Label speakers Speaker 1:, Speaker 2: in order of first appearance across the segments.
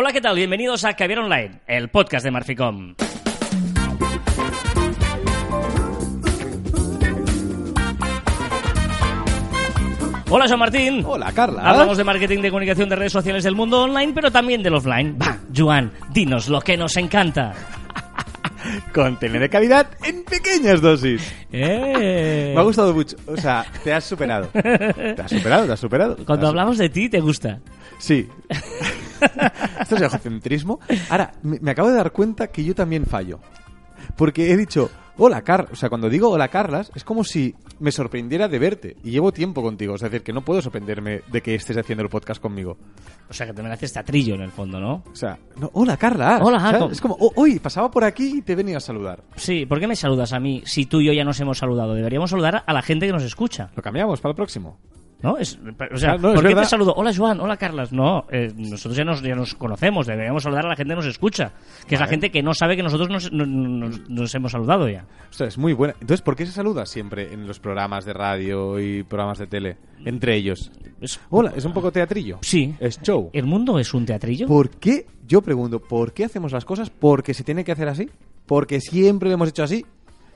Speaker 1: Hola, ¿qué tal? Bienvenidos a Caviar Online, el podcast de Marficom. Hola, Joan Martín.
Speaker 2: Hola, Carla.
Speaker 1: Hablamos de marketing de comunicación de redes sociales del mundo online, pero también del offline. Va, Joan, dinos lo que nos encanta.
Speaker 2: Contenido de calidad en pequeñas dosis.
Speaker 1: Eh.
Speaker 2: Me ha gustado mucho. O sea, te has superado. Te has superado, te has superado.
Speaker 1: Cuando
Speaker 2: has-
Speaker 1: hablamos de ti, te gusta.
Speaker 2: Sí. Esto es egocentrismo. Ahora, me, me acabo de dar cuenta que yo también fallo. Porque he dicho, hola, Car... O sea, cuando digo hola, Carlas, es como si me sorprendiera de verte. Y llevo tiempo contigo. Es decir, que no puedo sorprenderme de que estés haciendo el podcast conmigo.
Speaker 1: O sea, que te haces teatrillo en el fondo, ¿no?
Speaker 2: O sea, no, hola, Carla.
Speaker 1: Hola.
Speaker 2: Es como, "Oh, hoy pasaba por aquí y te he venido a saludar.
Speaker 1: Sí, ¿por qué me saludas a mí si tú y yo ya nos hemos saludado? Deberíamos saludar a la gente que nos escucha,
Speaker 2: Lo cambiamos para el próximo.
Speaker 1: ¿No? Es, o sea,
Speaker 2: Ah, no,
Speaker 1: ¿por qué te saludo? Hola, Joan, hola, Carlas. No, eh, nosotros ya nos, ya nos conocemos, deberíamos saludar a la gente que nos escucha, que es la gente que no sabe que nosotros nos, nos- hemos saludado ya.
Speaker 2: O sea, es muy buena. Entonces, ¿por qué se saluda siempre en los programas de radio y programas de tele? Entre ellos.
Speaker 1: Es-
Speaker 2: Hola, es un poco teatrillo.
Speaker 1: sí.
Speaker 2: Es show.
Speaker 1: ¿El mundo es un teatrillo?
Speaker 2: ¿Por qué? Yo pregunto, ¿por qué hacemos las cosas? ¿Porque se tiene que hacer así? ¿Porque siempre lo hemos hecho así?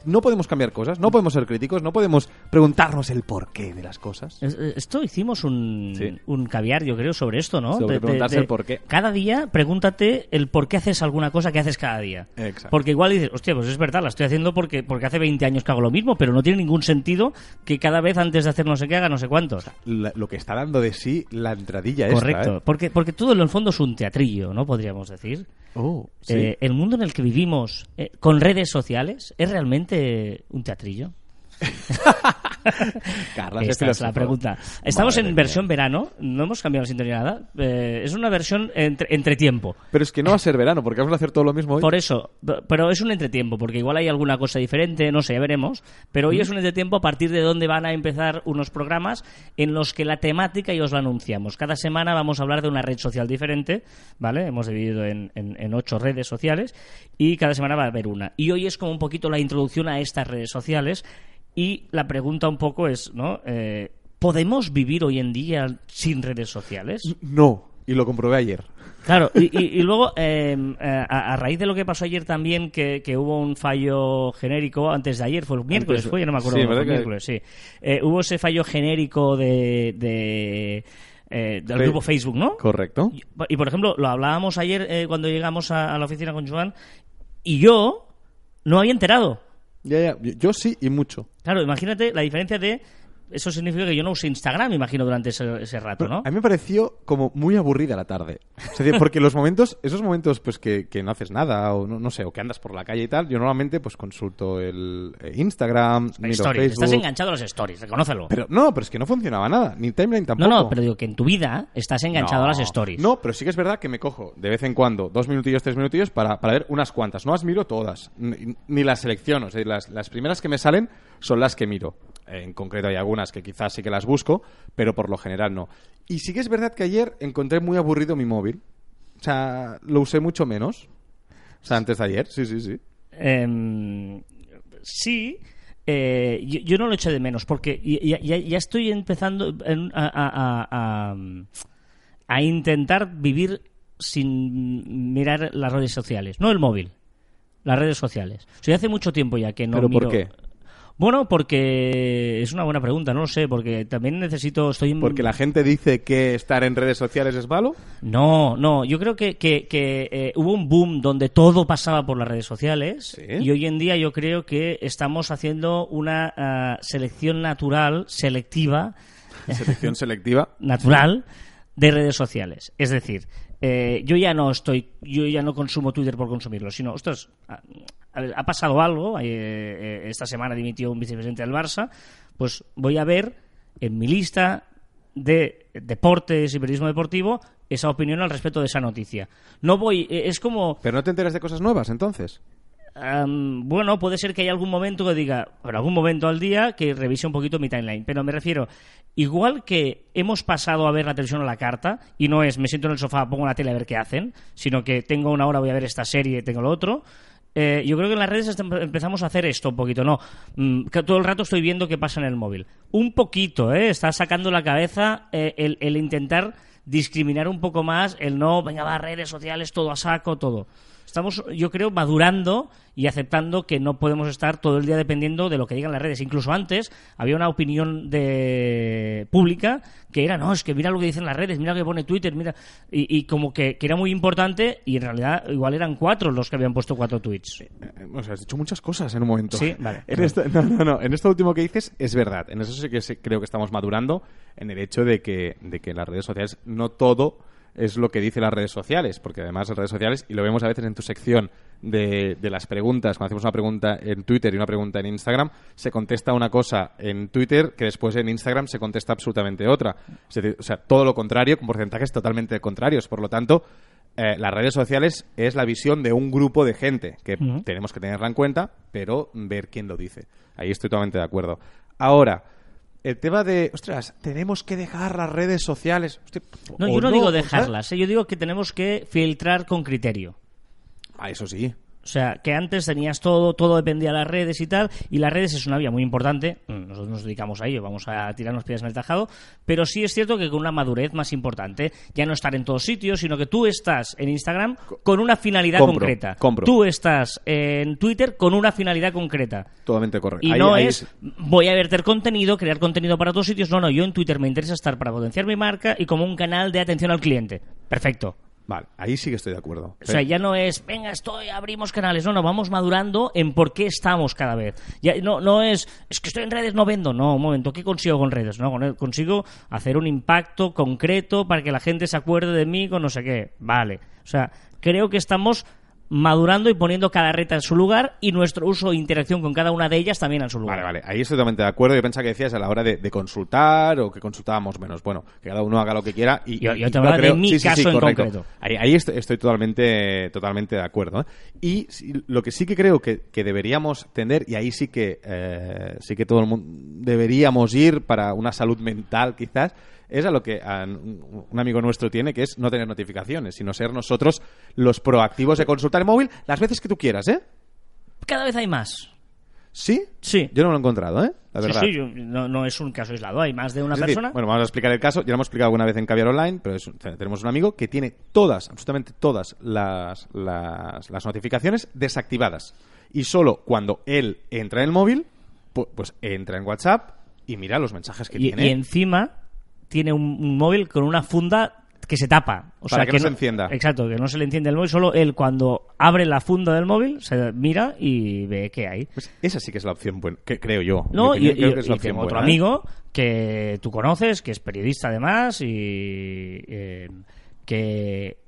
Speaker 2: No podemos cambiar cosas, no podemos ser críticos, no podemos preguntarnos el porqué de las cosas.
Speaker 1: Es- eh, Esto hicimos un,
Speaker 2: Sí.
Speaker 1: un caviar, yo creo, sobre esto, ¿no?
Speaker 2: Sobre preguntarse el por qué.
Speaker 1: Cada día pregúntate el por qué haces alguna cosa que haces cada día.
Speaker 2: Exacto.
Speaker 1: Porque igual dices, hostia, pues es verdad, la estoy haciendo porque, porque hace 20 años que hago lo mismo, pero no tiene ningún sentido que cada vez antes de hacer no sé qué haga no sé cuánto.
Speaker 2: La- lo que está dando de sí la entradilla esta,
Speaker 1: Correcto.
Speaker 2: ¿eh?
Speaker 1: Porque, porque todo en el fondo es un teatrillo, ¿no? Podríamos decir.
Speaker 2: Oh, sí.
Speaker 1: Eh, el mundo en el que vivimos eh, con redes sociales es realmente un teatrillo.
Speaker 2: Carla,
Speaker 1: Esta es la pregunta. Estamos
Speaker 2: Madre
Speaker 1: en
Speaker 2: mía.
Speaker 1: versión verano, no hemos cambiado la sintonía nada. Eh, es una versión entre, entretiempo.
Speaker 2: Pero es que no va a ser verano, porque vamos a hacer todo lo mismo hoy.
Speaker 1: Por eso, pero es un entretiempo, porque igual hay alguna cosa diferente, no sé, ya veremos. Pero hoy es un entretiempo a partir de donde van a empezar unos programas en los que la temática ya os la anunciamos. Cada semana vamos a hablar de una red social diferente, ¿vale? Hemos dividido en, en- en ocho redes sociales y cada semana va a haber una. Y hoy es como un poquito la introducción a estas redes sociales y la pregunta un poco es, ¿no? Eh, ¿Podemos vivir hoy en día sin redes sociales?
Speaker 2: No, y lo comprobé ayer.
Speaker 1: Claro, y, y- y luego, eh, eh, a, a raíz de lo que pasó ayer también, que, que hubo un fallo genérico, antes de ayer, fue el miércoles,
Speaker 2: Antes-
Speaker 1: fue, yo no me acuerdo,
Speaker 2: sí,
Speaker 1: fue
Speaker 2: ¿verdad
Speaker 1: el
Speaker 2: que-
Speaker 1: miércoles, sí. Eh, hubo ese fallo genérico de, de, eh, del grupo Facebook, ¿no?
Speaker 2: Correcto.
Speaker 1: Y, y, por ejemplo, lo hablábamos ayer eh, cuando llegamos a, a la oficina con Joan, y yo no había enterado.
Speaker 2: Ya, ya, yo- sí y mucho.
Speaker 1: Claro, imagínate la diferencia de... Eso significa que yo no usé Instagram, imagino, durante ese, ese rato, ¿no?
Speaker 2: A mí me pareció como muy aburrida la tarde. Es decir, porque los momentos, esos momentos pues que, que no haces nada o no, no sé, o que andas por la calle y tal, yo normalmente pues consulto el eh, Instagram, miro
Speaker 1: Stories.
Speaker 2: Facebook.
Speaker 1: Estás enganchado a los stories, reconócelo.
Speaker 2: Pero no, pero es que no funcionaba nada, ni timeline tampoco.
Speaker 1: No, no, pero digo que en tu vida estás enganchado
Speaker 2: No.
Speaker 1: a las stories.
Speaker 2: No, pero sí que es verdad que me cojo de vez en cuando dos minutillos, tres minutillos para, para ver unas cuantas. No las miro todas, ni, ni las selecciono. O sea, las, las primeras que me salen son las que miro. En concreto hay algunas que quizás sí que las busco, pero por lo general no. Y sí que es verdad que ayer encontré muy aburrido mi móvil. O sea, lo usé mucho menos. O sea, antes de ayer, sí, sí, sí.
Speaker 1: Em, sí, eh, yo, yo no lo echo de menos porque ya, ya- ya estoy empezando en- a, a- a- a- a intentar vivir sin mirar las redes sociales, no el móvil, las redes sociales. O sea, hace mucho tiempo ya que no
Speaker 2: ¿Pero por
Speaker 1: miro-
Speaker 2: qué?
Speaker 1: Bueno, porque es una buena pregunta, no lo sé, porque también necesito, estoy
Speaker 2: Porque la gente dice que estar en redes sociales es malo.
Speaker 1: No, no, yo creo que, que- que, eh, hubo un boom donde todo pasaba por las redes sociales
Speaker 2: Sí.
Speaker 1: y hoy en día yo creo que estamos haciendo una ah, selección natural, selectiva,
Speaker 2: Selección selectiva.
Speaker 1: natural de redes sociales. Es decir, eh, yo ya no estoy, yo ya no consumo Twitter por consumirlo, sino, ostras, ha, ha pasado algo, eh, eh, esta semana dimitió un vicepresidente del Barça, pues voy a ver en mi lista de deportes y periodismo deportivo esa opinión al respecto de esa noticia. No voy, eh, es como,
Speaker 2: Pero no te enteras de cosas nuevas, entonces.
Speaker 1: Am, bueno, puede ser que haya algún momento que diga, pero algún momento al día que revise un poquito mi timeline. Pero me refiero, igual que hemos pasado a ver la televisión a la carta, y no es me siento en el sofá, pongo la tele a ver qué hacen, sino que tengo una hora, voy a ver esta serie, tengo lo otro. Eh, yo creo que en las redes empe- empezamos a hacer esto un poquito, ¿no? Mm, que todo el rato estoy viendo qué pasa en el móvil. Un poquito, ¿eh? Está sacando la cabeza eh, el, el intentar discriminar un poco más el no, venga, va, redes sociales, todo a saco, todo. Estamos, yo creo, madurando y aceptando que no podemos estar todo el día dependiendo de lo que digan las redes. Incluso antes había una opinión de pública que era, no, es que mira lo que dicen las redes, mira lo que pone Twitter, mira, y, y como que, que era muy importante y en realidad igual eran cuatro los que habían puesto cuatro tweets.
Speaker 2: Eh, O sea, has dicho muchas cosas en un momento.
Speaker 1: Sí, vale.
Speaker 2: En esto, no, no, no. En esto último que dices es verdad. En eso sí que creo que estamos madurando en el hecho de que, de que las redes sociales no todo es lo que dicen las redes sociales, porque además las redes sociales, y lo vemos a veces en tu sección de, de las preguntas, cuando hacemos una pregunta en Twitter y una pregunta en Instagram, se contesta una cosa en Twitter que después en Instagram se contesta absolutamente otra. Es decir, o sea, todo lo contrario, con porcentajes totalmente contrarios. Por lo tanto, eh, las redes sociales es la visión de un grupo de gente que tenemos que tenerla en cuenta, pero ver quién lo dice. Ahí estoy totalmente de acuerdo. Ahora, el tema de, ostras, tenemos que dejar las redes sociales. Hostia,
Speaker 1: No, yo no, digo dejarlas, ¿eh? yo digo que tenemos que filtrar con criterio.
Speaker 2: Ah, eso sí.
Speaker 1: O sea, que antes tenías todo, todo dependía de las redes y tal, y las redes es una vía muy importante, mm, nosotros nos dedicamos a ello, vamos a tirarnos piedras en el tejado, pero sí es cierto que con una madurez más importante, ya no estar en todos sitios, sino que tú estás en Instagram con una finalidad
Speaker 2: Compro,
Speaker 1: concreta.
Speaker 2: compro.
Speaker 1: Tú estás en Twitter con una finalidad concreta.
Speaker 2: Totalmente correcto.
Speaker 1: Y
Speaker 2: Ahí-
Speaker 1: no
Speaker 2: ahí
Speaker 1: es, voy a verter contenido, crear contenido para otros sitios. No, no, yo en Twitter me interesa estar para potenciar mi marca y como un canal de atención al cliente. Perfecto.
Speaker 2: Vale, ahí sí que estoy de acuerdo.
Speaker 1: O sea, ya no es, venga, estoy, abrimos canales. No, no, vamos madurando en por qué estamos cada vez. Ya, no, no es, es que estoy en redes, no vendo. No, un momento, ¿qué consigo con redes? No, con- consigo hacer un impacto concreto para que la gente se acuerde de mí con no sé qué. Vale. O sea, creo que estamos madurando y poniendo cada reta en su lugar y nuestro uso e interacción con cada una de ellas también en su lugar.
Speaker 2: Vale, vale, ahí estoy totalmente de acuerdo. Yo pensaba que decías a la hora de, de consultar o que consultábamos menos. Bueno, que cada uno haga lo que quiera. Y,
Speaker 1: Yo- yo te hablaba de mi
Speaker 2: sí, sí, sí,
Speaker 1: caso en
Speaker 2: correcto.
Speaker 1: concreto.
Speaker 2: Ahí, ahí estoy, estoy totalmente, totalmente de acuerdo. ¿eh? Y sí, lo que sí que creo que, que deberíamos tender, y ahí sí que, eh, sí que todo el mundo deberíamos ir para una salud mental quizás, es a lo que a un amigo nuestro tiene, que es no tener notificaciones, sino ser nosotros los proactivos de consultar el móvil las veces que tú quieras, ¿eh?
Speaker 1: Cada vez hay más.
Speaker 2: ¿Sí?
Speaker 1: Sí.
Speaker 2: Yo no lo he encontrado, ¿eh? La
Speaker 1: Sí,
Speaker 2: verdad.
Speaker 1: sí, yo- no, no es un caso aislado, hay más de una
Speaker 2: Es decir,
Speaker 1: persona.
Speaker 2: bueno, vamos a explicar el caso. Ya lo hemos explicado alguna vez en Caviar Online, pero es- tenemos un amigo que tiene todas, absolutamente todas las, las, las notificaciones desactivadas. Y solo cuando él entra en el móvil, pu- pues, entra en WhatsApp y mira los mensajes que
Speaker 1: y,
Speaker 2: tiene.
Speaker 1: y encima tiene un, un móvil con una funda que se tapa. O
Speaker 2: Para
Speaker 1: sea,
Speaker 2: que no se encienda.
Speaker 1: Exacto, que no se le enciende el móvil. Solo él cuando abre la funda del móvil se mira y ve qué hay.
Speaker 2: Pues esa sí que es la opción buena, que creo yo.
Speaker 1: No, y,
Speaker 2: creo
Speaker 1: y-
Speaker 2: que es
Speaker 1: y
Speaker 2: la opción
Speaker 1: tengo otro
Speaker 2: ¿eh?
Speaker 1: amigo que tú conoces, que es periodista además y eh, que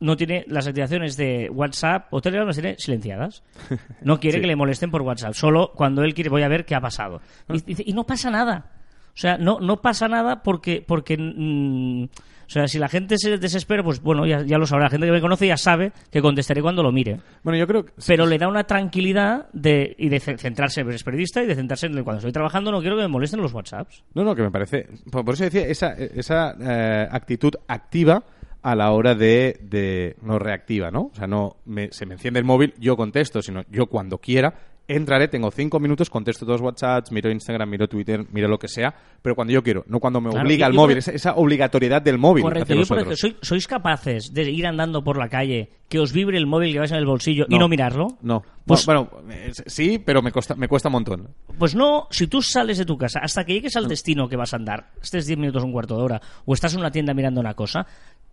Speaker 1: no tiene las activaciones de WhatsApp o Telegram las tiene silenciadas. No quiere
Speaker 2: Sí.
Speaker 1: que le molesten por WhatsApp. Solo cuando él quiere voy a ver qué ha pasado. Y, dice, y no pasa nada. O sea, no, no pasa nada porque, porque mm, o sea, si la gente se desespera, pues bueno, ya, ya lo sabrá. La gente que me conoce ya sabe que contestaré cuando lo mire
Speaker 2: Bueno, yo creo que...
Speaker 1: pero le da una tranquilidad de, y de ce- centrarse, es periodista, y de centrarse en el- cuando estoy trabajando no quiero que me molesten los WhatsApps.
Speaker 2: No, no, que me parece. Por, por eso decía esa, esa eh, actitud activa a la hora de, de- no reactiva, ¿no? O sea, no me- se me enciende el móvil, yo contesto, sino yo cuando quiera entraré, tengo cinco minutos, contesto los WhatsApps, miro Instagram, miro Twitter, miro lo que sea, pero cuando yo quiero, no cuando me
Speaker 1: Claro,
Speaker 2: obliga el móvil, esa, esa obligatoriedad del móvil.
Speaker 1: Correcto, yo por ¿sois, sois capaces de ir andando por la calle, que os vibre el móvil que vais en el bolsillo y
Speaker 2: No.
Speaker 1: mirarlo?
Speaker 2: No,
Speaker 1: Pues-
Speaker 2: bueno, bueno, eh, sí, pero me, cuesta me cuesta un montón.
Speaker 1: Pues no, si tú sales de tu casa hasta que llegues al destino que vas a andar, estés 10 minutos, un cuarto de hora, o estás en una tienda mirando una cosa,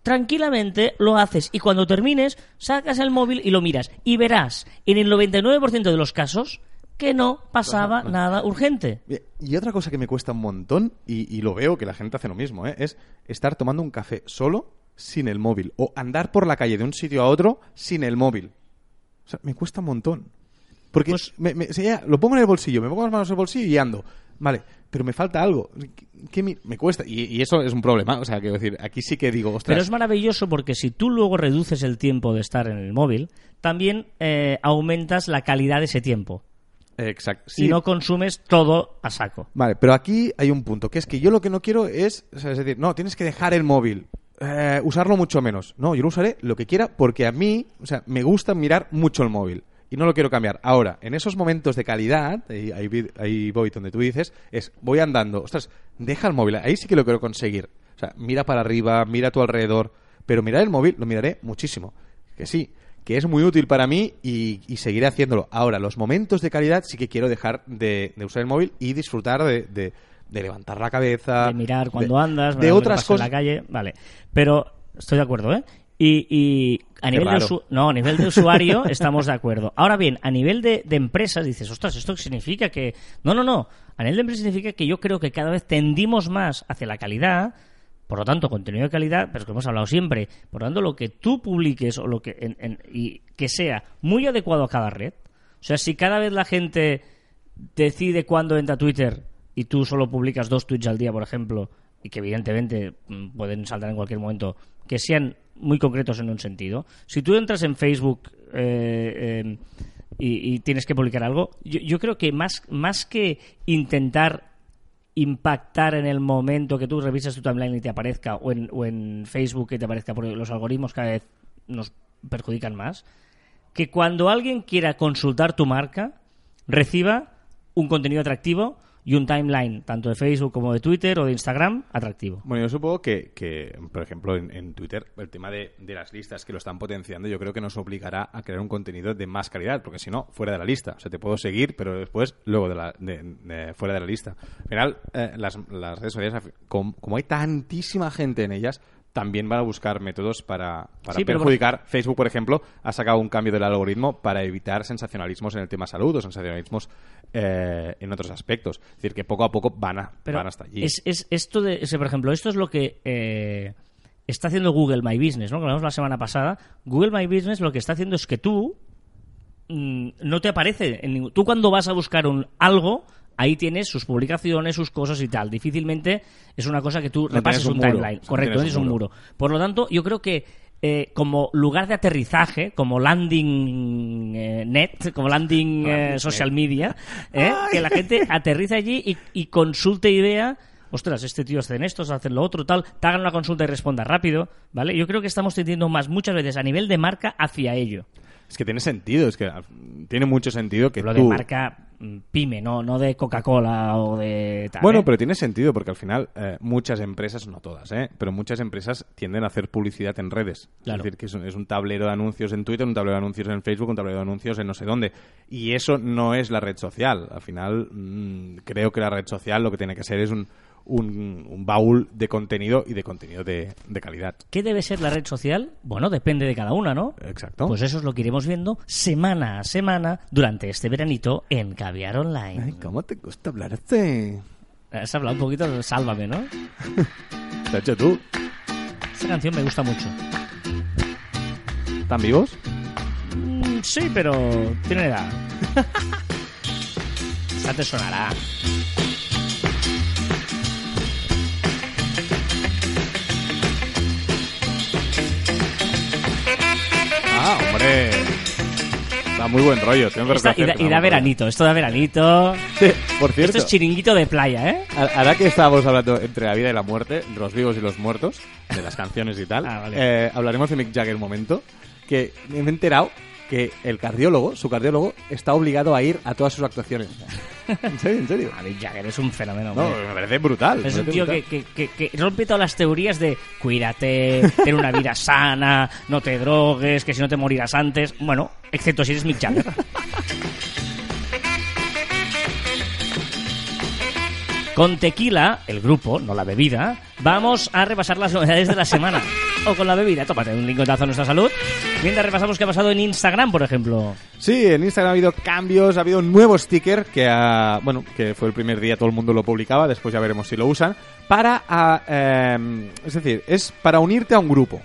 Speaker 1: tranquilamente lo haces y cuando termines sacas el móvil y lo miras y verás en el 99% de los casos que no pasaba nada urgente.
Speaker 2: Y otra cosa que me cuesta un montón, y, y lo veo que la gente hace lo mismo, ¿eh? es estar tomando un café solo sin el móvil. O andar por la calle de un sitio a otro sin el móvil. O sea, me cuesta un montón. Porque
Speaker 1: Pues-
Speaker 2: me- me- ya lo pongo en el bolsillo, me pongo las manos en el bolsillo y ando. Vale, pero me falta algo. ¿Qué, me cuesta? Y, y eso es un problema. O sea, quiero decir, aquí sí que digo, ostras.
Speaker 1: Pero es maravilloso porque si tú luego reduces el tiempo de estar en el móvil, también eh, aumentas la calidad de ese tiempo.
Speaker 2: Exacto.
Speaker 1: Y no consumes todo a saco.
Speaker 2: Vale, pero aquí hay un punto, que es que yo lo que no quiero es, o sea, es decir, no, tienes que dejar el móvil, eh, usarlo mucho menos. No, yo lo usaré lo que quiera porque a mí, o sea, me gusta mirar mucho el móvil y no lo quiero cambiar. Ahora, en esos momentos de calidad, ahí, voy donde tú dices, es, voy andando, ostras, deja el móvil, ahí sí que lo quiero conseguir. O sea, mira para arriba, mira a tu alrededor. Pero mirar el móvil lo miraré muchísimo. Que sí, que es muy útil para mí y, y seguiré haciéndolo. Ahora, los momentos de calidad sí que quiero dejar de, de usar el móvil y disfrutar de, de- de levantar la cabeza.
Speaker 1: de mirar cuando andas,
Speaker 2: de otras
Speaker 1: pasa en
Speaker 2: cosas.
Speaker 1: la calle, vale. Pero estoy de acuerdo, ¿eh? Y, y a nivel de usu- no, a nivel de usuario estamos de acuerdo. Ahora bien, a nivel de, de empresas dices, ostras, esto significa que no, no, no. A nivel de empresas significa que yo creo que cada vez tendimos más hacia la calidad. Por lo tanto, contenido de calidad, pero es que hemos hablado siempre. Por lo tanto, lo que tú publiques o lo que en- en- y que sea muy adecuado a cada red. O sea, si cada vez la gente decide cuándo entra a Twitter y tú solo publicas dos tweets al día, por ejemplo, y que evidentemente mm, pueden saltar en cualquier momento, que sean muy concretos en un sentido. Si tú entras en Facebook eh, eh, y, tienes que publicar algo, yo, creo que más, más que intentar impactar en el momento que tú revisas tu timeline y te aparezca, o en Facebook que te aparezca, porque los algoritmos cada vez nos perjudican más, que cuando alguien quiera consultar tu marca, reciba un contenido atractivo y un timeline, tanto de Facebook como de Twitter o de Instagram, atractivo.
Speaker 2: Bueno, yo supongo que, que, por ejemplo, en, en Twitter, el tema de, de las listas que lo están potenciando, yo creo que nos obligará a crear un contenido de más calidad, porque si no, fuera de la lista. O sea, te puedo seguir, pero después, luego de la, de- de- fuera de la lista. Al final, eh, las, las redes sociales, com- como, hay tantísima gente en ellas, también van a buscar métodos para, para
Speaker 1: Sí, pero por-
Speaker 2: perjudicar. Facebook, por ejemplo, ha sacado un cambio del algoritmo para evitar sensacionalismos en el tema salud o sensacionalismos eh, en otros aspectos. Es decir, que poco a poco van, a,
Speaker 1: Pero
Speaker 2: van hasta allí.
Speaker 1: Es, es esto de, ese, por ejemplo, esto es lo que eh, está haciendo Google My Business, ¿no? Que hablamos la semana pasada. Google My Business lo que está haciendo es que tú mm, no te aparece en ningún... Tú cuando vas a buscar un algo, ahí tienes sus publicaciones, sus cosas y tal. Difícilmente es una cosa que tú
Speaker 2: No
Speaker 1: repases un,
Speaker 2: un muro.
Speaker 1: timeline. Correcto,
Speaker 2: tienes un
Speaker 1: un muro. Por lo tanto, yo creo que eh, como lugar de aterrizaje, como landing eh, net, como landing eh, social media, ¿eh? que la gente aterriza allí y, y consulte y vea, ostras, este tío hace esto, hacen lo otro, tal, te hagan una consulta y responda rápido, ¿vale? Yo creo que estamos tendiendo más muchas veces a nivel de marca hacia ello.
Speaker 2: Es que tiene sentido, es que ah, tiene mucho sentido que
Speaker 1: Lo
Speaker 2: tú...
Speaker 1: de marca pyme, no, no de Coca-Cola o de tal.
Speaker 2: Bueno,
Speaker 1: ¿eh?
Speaker 2: pero tiene sentido porque al final eh, muchas empresas, no todas, ¿eh? pero muchas empresas tienden a hacer publicidad en redes.
Speaker 1: Claro.
Speaker 2: Es decir, que es un, es un tablero de anuncios en Twitter, un tablero de anuncios en Facebook, un tablero de anuncios en no sé dónde. Y eso no es la red social. Al final, mm, creo que la red social lo que tiene que ser es un, un, un baúl de contenido y de contenido de, de calidad.
Speaker 1: ¿Qué debe ser la red social? Bueno, depende de cada una, ¿no?
Speaker 2: Exacto.
Speaker 1: Pues eso es lo que iremos viendo semana a semana durante este veranito en Caviar Online.
Speaker 2: Ay, ¿cómo te gusta hablar este?
Speaker 1: Has hablado un poquito de Sálvame, ¿no?
Speaker 2: ¿Te has hecho tú?
Speaker 1: Esta canción me gusta mucho.
Speaker 2: ¿Están vivos?
Speaker 1: Mm, sí, pero tiene edad. Esta te sonará.
Speaker 2: Ah, hombre. Da muy buen rollo. Que
Speaker 1: Esta- y, da, y veranito, esto da veranito.
Speaker 2: Sí, por cierto.
Speaker 1: Esto es chiringuito de playa, ¿eh?
Speaker 2: A- Ahora que estábamos hablando entre la vida y la muerte, los vivos y los muertos, de las canciones y tal,
Speaker 1: Ah, vale.
Speaker 2: eh, hablaremos de Mick Jagger un momento, que me he enterado que el cardiólogo, su cardiólogo, está obligado a ir a todas sus actuaciones. ¿En serio? ¿En serio?
Speaker 1: A Mick Jagger es un fenómeno.
Speaker 2: No,
Speaker 1: hombre.
Speaker 2: me parece brutal.
Speaker 1: Es un tío que, que, que- que rompe todas las teorías de cuídate, ten una vida sana, no te drogues, que si no te morirás antes. Bueno, excepto si eres Mick Jagger. Con Tequila, el grupo, no la bebida, vamos a repasar las novedades de la semana. O con la bebida, tómate un lingotazo a nuestra salud. Mientras repasamos qué ha pasado en Instagram, por ejemplo.
Speaker 2: Sí, en Instagram ha habido cambios, ha habido un nuevo sticker que ha, bueno, que fue el primer día todo el mundo lo publicaba, después ya veremos si lo usan, para, ah, em, es decir, es para unirte a un grupo.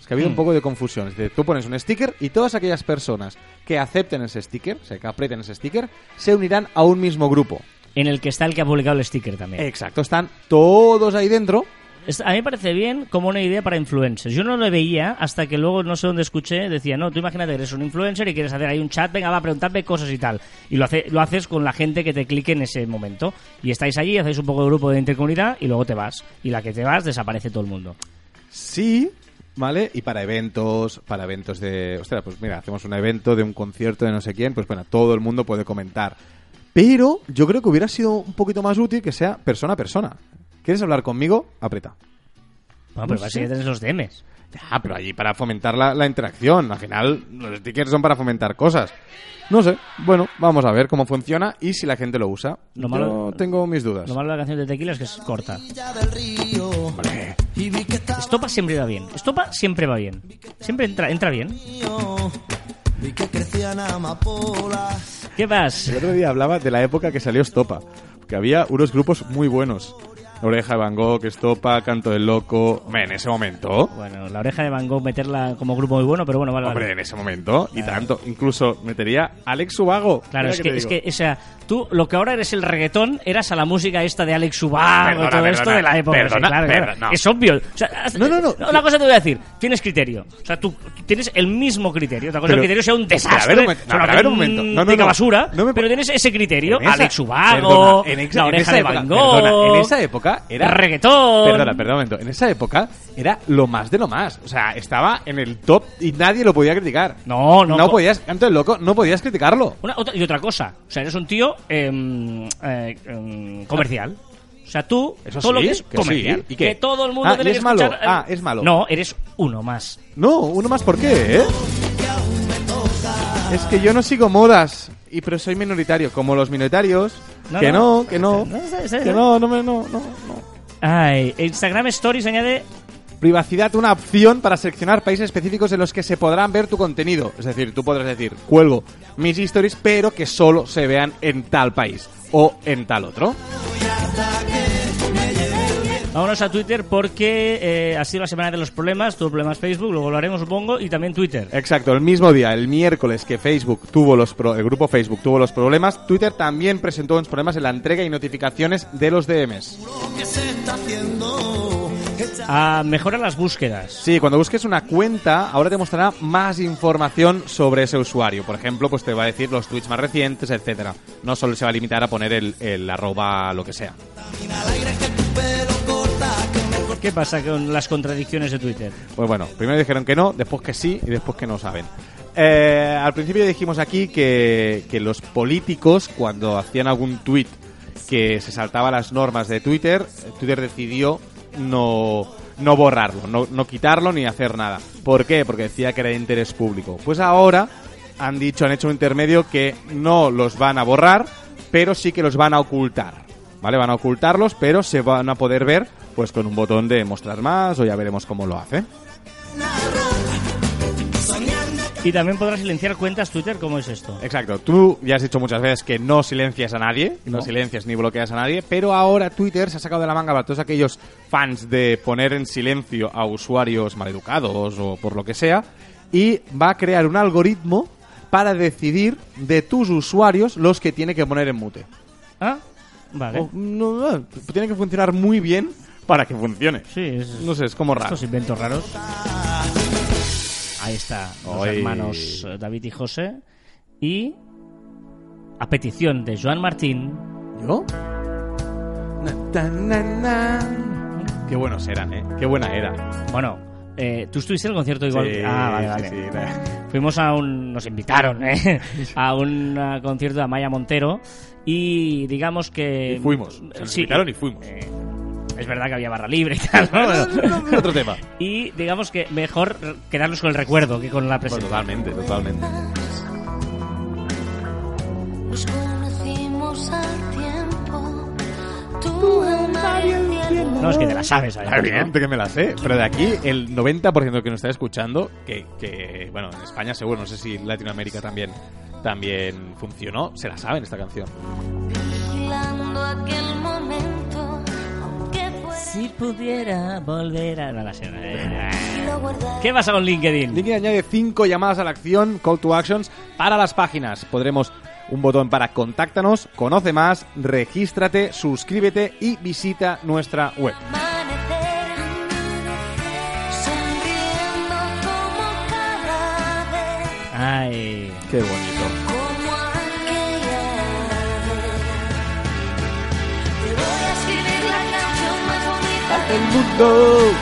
Speaker 2: Es que ha habido
Speaker 1: Mm.
Speaker 2: un poco de confusión. Es decir, tú pones un sticker y todas aquellas personas que acepten ese sticker, o sea, que aprieten ese sticker, se unirán a un mismo grupo.
Speaker 1: En el que está el que ha publicado el sticker también.
Speaker 2: Exacto, están todos ahí dentro.
Speaker 1: A mí me parece bien como una idea para influencers. Yo no lo veía hasta que luego no sé dónde escuché, decía, no, tú imagínate, eres un influencer y quieres hacer ahí un chat, venga, va preguntarme cosas y tal. Y lo, hace, lo haces con la gente que te clique en ese momento. Y estáis allí, hacéis un poco de grupo de intercomunidad y luego te vas. Y la que te vas, desaparece todo el mundo.
Speaker 2: Sí, ¿vale? Y para eventos, para eventos de... Ostras, pues mira, hacemos un evento de un concierto de no sé quién, pues bueno, todo el mundo puede comentar. Pero yo creo que hubiera sido un poquito más útil que sea persona a persona. ¿Quieres hablar conmigo? Aprieta.
Speaker 1: Bueno, pero
Speaker 2: No
Speaker 1: así
Speaker 2: sé.
Speaker 1: que tienes los DMs.
Speaker 2: Ya, pero allí para fomentar la, la interacción. Al final, los stickers son para fomentar cosas. No sé. Bueno, vamos a ver cómo funciona y si la gente lo usa.
Speaker 1: Lo malo-
Speaker 2: Yo tengo mis dudas.
Speaker 1: Lo malo de la canción de Tequila es que es corta. Estopa siempre va bien. Estopa siempre va bien. Siempre entra, entra bien. ¿Qué más?
Speaker 2: El otro día hablaba de la época que salió Stopa. Que había unos grupos muy buenos. Oreja de Van Gogh, Estopa, Canto del Loco. Hombre, en ese momento.
Speaker 1: Bueno, la oreja de Van Gogh meterla como grupo muy bueno, pero bueno, vale,
Speaker 2: Hombre,
Speaker 1: vale.
Speaker 2: en ese momento. Y tanto. Incluso metería Alex Subago.
Speaker 1: Claro,
Speaker 2: Mira
Speaker 1: es
Speaker 2: te
Speaker 1: que, es que, o sea, tú lo que ahora eres el reggaetón, eras a la música esta de Alex Subago
Speaker 2: Perdona,
Speaker 1: y todo esto
Speaker 2: perdona,
Speaker 1: de la época.
Speaker 2: perdona,
Speaker 1: sí, claro,
Speaker 2: no.
Speaker 1: Es obvio. O sea, haz-
Speaker 2: No, no, no.
Speaker 1: Una cosa te voy a decir, tienes criterio. O sea, tú, tienes el mismo criterio. Otra cosa
Speaker 2: Pero-
Speaker 1: el criterio sea un
Speaker 2: a
Speaker 1: desastre.
Speaker 2: ver no,
Speaker 1: una
Speaker 2: a ver un momento. No, no, no.
Speaker 1: basura,
Speaker 2: No me-
Speaker 1: pero tienes ese criterio.
Speaker 2: En esa-
Speaker 1: Alex Subago,
Speaker 2: perdona, en exa-
Speaker 1: la
Speaker 2: en
Speaker 1: oreja
Speaker 2: esa
Speaker 1: de
Speaker 2: época-
Speaker 1: Van Gogh,
Speaker 2: perdona, en esa época era
Speaker 1: reggaetón.
Speaker 2: Perdona, perdona un momento. En esa época era lo más de lo más. O sea, estaba en el top y nadie lo podía criticar.
Speaker 1: No, no.
Speaker 2: No podías, canto del loco, no podías criticarlo.
Speaker 1: Una, otra, y otra cosa, o sea, eres un tío em, eh, em, comercial. O sea, tú,
Speaker 2: Eso
Speaker 1: todo lo que es
Speaker 2: que
Speaker 1: comercial.
Speaker 2: sí. ¿Y qué?
Speaker 1: Que todo el mundo
Speaker 2: Ah,
Speaker 1: tiene
Speaker 2: ¿y
Speaker 1: que
Speaker 2: es malo?
Speaker 1: escuchar, eh,
Speaker 2: Ah, es malo.
Speaker 1: No, eres uno más.
Speaker 2: No, uno más, ¿por qué, eh? Es que yo no sigo modas. Y pero soy minoritario, como los minoritarios.
Speaker 1: No,
Speaker 2: que
Speaker 1: no.
Speaker 2: no, que no. Que no, no me, no, no, no.
Speaker 1: Ay, Instagram Stories añade
Speaker 2: Privacidad, una opción para seleccionar países específicos en los que se podrán ver tu contenido. Es decir, tú podrás decir, cuelgo mis stories, pero que solo se vean en tal país o en tal otro.
Speaker 1: Vámonos a Twitter porque eh, ha sido la semana de los problemas. Tuvo problemas Facebook, luego lo haremos, supongo, y también Twitter.
Speaker 2: Exacto, el mismo día, el miércoles que Facebook tuvo los pro- el grupo Facebook tuvo los problemas, Twitter también presentó unos problemas en la entrega y notificaciones de los DMs.
Speaker 1: Ah, mejora las búsquedas.
Speaker 2: Sí, cuando busques una cuenta, ahora te mostrará más información sobre ese usuario. Por ejemplo, pues te va a decir los tweets más recientes, etcétera. No solo se va a limitar a poner el, el arroba lo que sea.
Speaker 1: ¿Qué pasa con las contradicciones de Twitter?
Speaker 2: Pues bueno, primero dijeron que no, después que sí y después que no saben. Eh, al principio dijimos aquí que, que los políticos, cuando hacían algún tweet que se saltaba las normas de Twitter, Twitter decidió no, no borrarlo, no, no quitarlo ni hacer nada. ¿Por qué? Porque decía que era de interés público. Pues ahora han dicho, han hecho un intermedio que no los van a borrar, pero sí que los van a ocultar. ¿Vale? Van a ocultarlos, pero se van a poder ver pues con un botón de mostrar más o ya veremos cómo lo hace.
Speaker 1: Y también podrás silenciar cuentas Twitter, ¿cómo es esto?
Speaker 2: Exacto, tú ya has dicho muchas veces que no silencias a nadie, no,
Speaker 1: No.
Speaker 2: silencias ni bloqueas a nadie, pero ahora Twitter se ha sacado de la manga para todos aquellos fans de poner en silencio a usuarios maleducados o por lo que sea, y va a crear un algoritmo para decidir de tus usuarios los que tiene que poner en mute.
Speaker 1: Ah, vale.
Speaker 2: O, no, no, tiene que funcionar muy bien para que funcione.
Speaker 1: Sí, es,
Speaker 2: No sé, es como raro.
Speaker 1: estos inventos raros. Ahí está, los hermanos eh, David y José. Y a petición de Joan Martín,
Speaker 2: ¿Yo? Na, ta, na, na. Qué buenos eran, ¿eh? Qué buena era.
Speaker 1: bueno, eh, tú estuviste en el concierto igual.
Speaker 2: Sí,
Speaker 1: ah, vale, vale.
Speaker 2: sí.
Speaker 1: Fuimos a un. Nos invitaron, ¿eh? A un concierto de Amaya Montero. Y digamos que.
Speaker 2: Y fuimos. Se nos
Speaker 1: Sí,
Speaker 2: invitaron y fuimos.
Speaker 1: eh, es verdad que había barra libre y tal, ¿no? Bueno,
Speaker 2: Otro tema.
Speaker 1: y digamos que mejor quedarnos con el recuerdo que con la
Speaker 2: Pues
Speaker 1: presentación.
Speaker 2: totalmente, totalmente.
Speaker 3: Nos conocimos al tiempo, tú.
Speaker 1: No, es que te la sabes, ¿no?
Speaker 2: Evidente que me la sé. Pero de aquí, el 90% que nos está escuchando, que, que, bueno, en España seguro, no sé si Latinoamérica también, también funcionó, se la saben esta canción.
Speaker 3: Vigilando aquel momento,
Speaker 1: Si pudiera volver a... No la sé. eh. ¿Qué pasa con LinkedIn?
Speaker 2: LinkedIn añade 5 llamadas a la acción, call to actions, para las páginas. Podremos un botón para contáctanos, conoce más, regístrate, suscríbete y visita nuestra web.
Speaker 1: Ay...
Speaker 2: Qué bonito. ¡El mundo!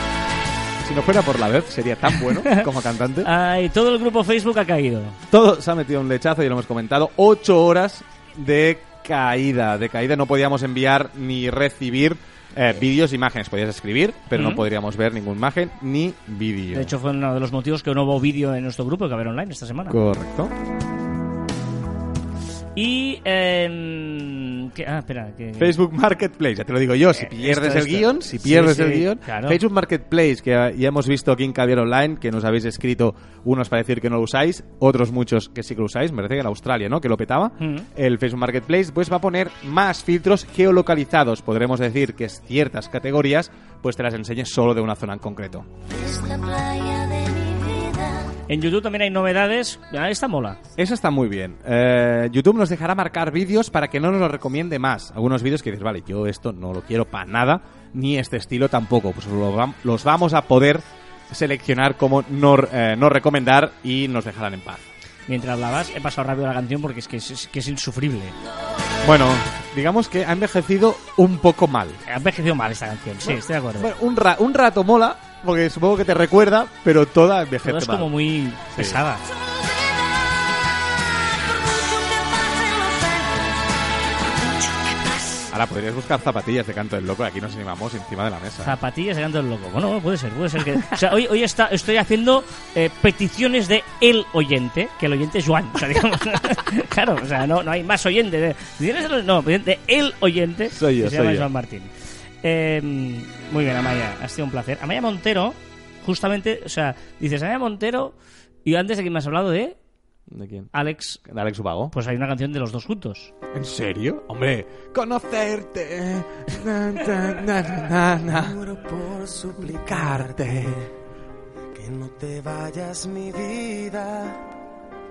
Speaker 2: Si no fuera por la vez, sería tan bueno como cantante.
Speaker 1: Ay, todo el grupo Facebook ha caído.
Speaker 2: Todo se ha metido un lechazo y lo hemos comentado. Ocho horas de caída. De caída no podíamos enviar ni recibir Eh, vídeos, imágenes, podías escribir, pero no podríamos ver ninguna imagen ni vídeo.
Speaker 1: De hecho, fue uno de los motivos que no hubo vídeo en nuestro grupo que haber online esta semana.
Speaker 2: Correcto.
Speaker 1: Y. em, ¿qué? Ah, espera. Que...
Speaker 2: Facebook Marketplace, ya te lo digo yo, si
Speaker 1: Eh,
Speaker 2: pierdes
Speaker 1: esto,
Speaker 2: el
Speaker 1: esto.
Speaker 2: guion, si pierdes
Speaker 1: sí,
Speaker 2: el guion,
Speaker 1: claro.
Speaker 2: Facebook Marketplace, que ya hemos visto aquí en Caviar Online, que nos habéis escrito unos para decir que no lo usáis, otros muchos que sí que lo usáis, me parece que en Australia, ¿no? Que lo petaba.
Speaker 1: Mm.
Speaker 2: El Facebook Marketplace pues va a poner más filtros geolocalizados, podremos decir que es ciertas categorías, pues te las enseñes solo de una zona en concreto.
Speaker 3: Esta playa de.
Speaker 1: En YouTube también hay novedades. Ah, esta mola.
Speaker 2: Eso está muy bien. Eh, YouTube nos dejará marcar vídeos para que no nos lo recomiende más. Algunos vídeos que dices, vale, yo esto no lo quiero para nada, ni este estilo tampoco. Pues los vamos a poder seleccionar como no, eh, no recomendar y nos dejarán en paz.
Speaker 1: Mientras hablabas, he pasado rápido la canción porque es que es, es que es insufrible.
Speaker 2: Bueno, digamos que ha envejecido un poco mal.
Speaker 1: Ha envejecido mal esta canción, sí, estoy de acuerdo.
Speaker 2: Bueno, un, ra- un rato mola, porque supongo que te recuerda, pero toda envejece
Speaker 1: es
Speaker 2: mal.
Speaker 1: como muy pesada.
Speaker 2: Ahora podrías buscar zapatillas de canto del loco, aquí nos animamos encima de la mesa.
Speaker 1: Zapatillas de canto del loco. Bueno, puede ser, puede ser que. O sea, hoy, hoy está, estoy haciendo eh, peticiones de el oyente, que el oyente es Juan. O sea, digamos. claro, o sea, no, no hay más oyente. De, no, de el oyente,
Speaker 2: Soy yo,
Speaker 1: que se
Speaker 2: soy
Speaker 1: llama
Speaker 2: yo.
Speaker 1: Joan Martín. Eh, muy bien, Amaya, ha sido un placer. Amaya Montero, justamente, o sea, dices Amaya Montero, y antes de que me has hablado de
Speaker 2: ¿De quién?
Speaker 1: Alex,
Speaker 2: ¿De Alex Ubago?
Speaker 1: pues hay una canción de los dos juntos.
Speaker 2: ¿En serio? Hombre, conocerte. Na, na, na, na, na.
Speaker 4: Muero por suplicarte que no te vayas mi vida.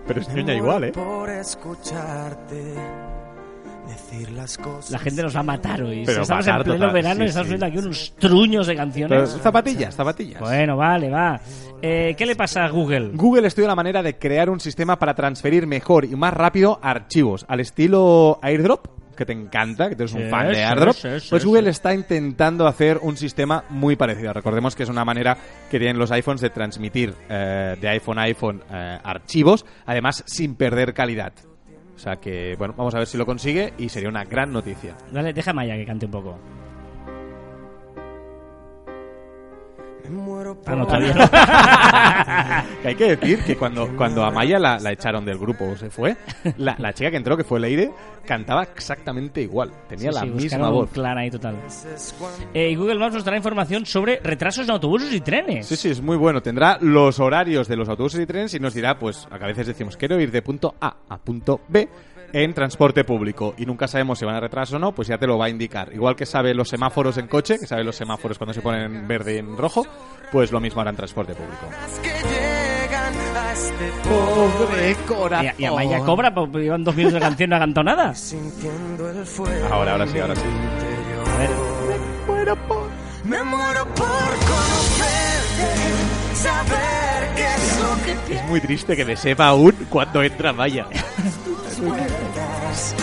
Speaker 2: Pero es ñoña igual, ¿eh?
Speaker 4: Por escucharte decir las cosas.
Speaker 1: La gente nos va a matar hoy.
Speaker 2: Pero
Speaker 1: estamos en pleno
Speaker 2: total,
Speaker 1: verano
Speaker 2: sí,
Speaker 1: y estamos
Speaker 2: sí.
Speaker 1: viendo aquí unos truños de
Speaker 2: Pero
Speaker 1: canciones.
Speaker 2: zapatillas, zapatillas.
Speaker 1: Bueno, vale, va. Eh, ¿Qué le pasa a Google?
Speaker 2: Google estudia la manera de crear un sistema para transferir mejor y más rápido archivos al estilo AirDrop, que te encanta, que tú eres
Speaker 1: Sí,
Speaker 2: un fan de AirDrop.
Speaker 1: sí, sí,
Speaker 2: pues
Speaker 1: sí.
Speaker 2: Google está intentando hacer un sistema muy parecido. Recordemos que es una manera que tienen los iPhones de transmitir eh, de iPhone a iPhone eh, archivos, además sin perder calidad. O sea que, bueno, vamos a ver si lo consigue y sería una gran noticia.
Speaker 1: Dale, deja a Maya que cante un poco. Ah, no, todavía no.
Speaker 2: Que hay que decir que cuando, cuando a Maya la, la echaron del grupo o se fue, la, la chica que entró, que fue Leire, cantaba exactamente igual. Tenía
Speaker 1: Sí,
Speaker 2: la
Speaker 1: sí,
Speaker 2: misma voz.
Speaker 1: clan ahí total. Eh, y Google Maps nos dará información sobre retrasos en autobuses y trenes.
Speaker 2: Sí, sí, es muy bueno. Tendrá los horarios de los autobuses y trenes y nos dirá, pues, a veces decimos, quiero ir de punto A a punto B en transporte público y nunca sabemos si van a retraso o no, pues ya te lo va a indicar. Igual que sabe los semáforos en coche, que sabe los semáforos cuando se ponen en verde y en rojo, pues lo mismo hará en transporte público.
Speaker 4: este
Speaker 2: Pobre corazón.
Speaker 1: Y, a- y a Maya cobra, porque llevan dos minutos de canción y no ha cantado nada.
Speaker 2: Ahora, ahora sí, ahora sí.
Speaker 1: A ver,
Speaker 4: Me muero por conocerte, saber qué es lo que
Speaker 2: Es muy triste que me sepa aún cuando entra Maya.
Speaker 4: Piensas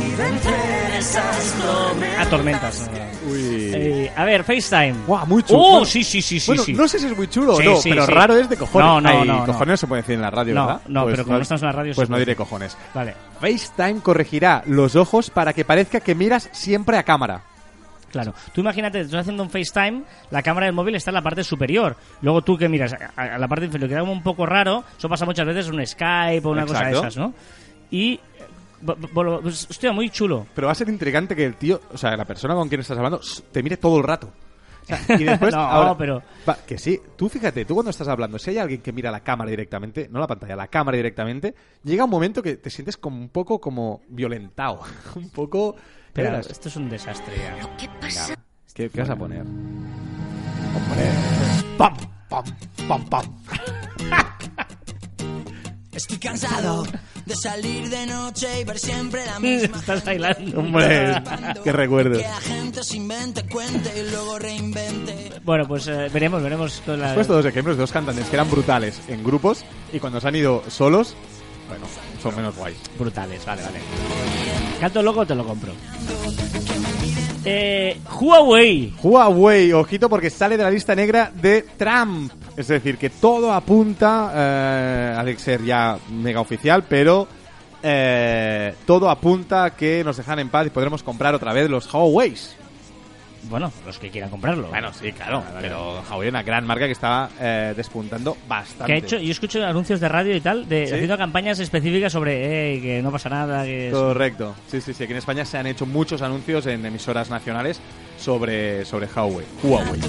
Speaker 4: y vencer esas tormentas.
Speaker 1: a tormentas.
Speaker 2: Uy.
Speaker 1: Eh, a ver, FaceTime.
Speaker 2: Guau, muy chulo.
Speaker 1: Oh, sí, sí, sí, sí.
Speaker 2: bueno,
Speaker 1: sí.
Speaker 2: no sé si es muy chulo o no,
Speaker 1: sí,
Speaker 2: pero
Speaker 1: sí.
Speaker 2: raro es de cojones.
Speaker 1: No, no,
Speaker 2: Ay,
Speaker 1: no, no.
Speaker 2: cojones no se puede decir en la radio,
Speaker 1: No,
Speaker 2: ¿verdad?
Speaker 1: no, pero como no estamos en la radio,
Speaker 2: Pues no diré cojones.
Speaker 1: Vale,
Speaker 2: FaceTime corregirá los ojos para que parezca que miras siempre a cámara.
Speaker 1: claro. Tú imagínate, estás haciendo un FaceTime, la cámara del móvil está en la parte superior. Luego tú que miras a, a la parte inferior, queda como un poco raro. Eso pasa muchas veces en un Skype o una cosa de esas, ¿no? Y. eh, pues, hostia, muy chulo.
Speaker 2: Pero va a ser intrigante que el tío, o sea, la persona con quien estás hablando, te mire todo el rato. O sea, y después,
Speaker 1: No,
Speaker 2: ahora-
Speaker 1: pero-
Speaker 2: va, que sí, tú fíjate, tú cuando estás hablando, si hay alguien que mira la cámara directamente, no la pantalla, la cámara directamente, llega un momento que te sientes como un poco como violentado. un poco...
Speaker 1: Pero
Speaker 2: Verás,
Speaker 1: esto es un desastre ya.
Speaker 3: ¿Qué pasa?
Speaker 2: ¿Qué, qué vas a poner? Hombre. ¡Pam! ¡Pam! ¡Pam! ¡Pam!
Speaker 5: Estoy cansado de salir de noche y ver siempre la misma
Speaker 1: Estás bailando.
Speaker 2: Hombre, qué recuerdos.
Speaker 5: Que la gente se invente, cuente y luego reinvente.
Speaker 1: Bueno, pues eh, veremos, veremos con la...
Speaker 2: He puesto dos ejemplos de dos cantantes que eran brutales en grupos y cuando se han ido solos, bueno, son menos guays.
Speaker 1: brutales. Vale, vale. Canto loco, te lo compro. Eh, Huawei.
Speaker 2: Huawei, ojito porque sale de la lista negra de Trump. Es decir, que todo apunta, eh, a ser ya mega oficial, pero eh, todo apunta a que nos dejan en paz y podremos comprar otra vez los Huawei.
Speaker 1: Bueno, los que quieran comprarlo.
Speaker 2: Bueno, sí, claro, pero Huawei es una gran marca que estaba eh, despuntando bastante.
Speaker 1: que ha hecho, yo escucho anuncios de radio y tal, de
Speaker 2: ¿Sí?
Speaker 1: haciendo campañas específicas sobre eh, que no pasa nada, que es-
Speaker 2: Correcto. Sí, sí, sí. Aquí en España se han hecho muchos anuncios en emisoras nacionales sobre, sobre Huawei. Huawei.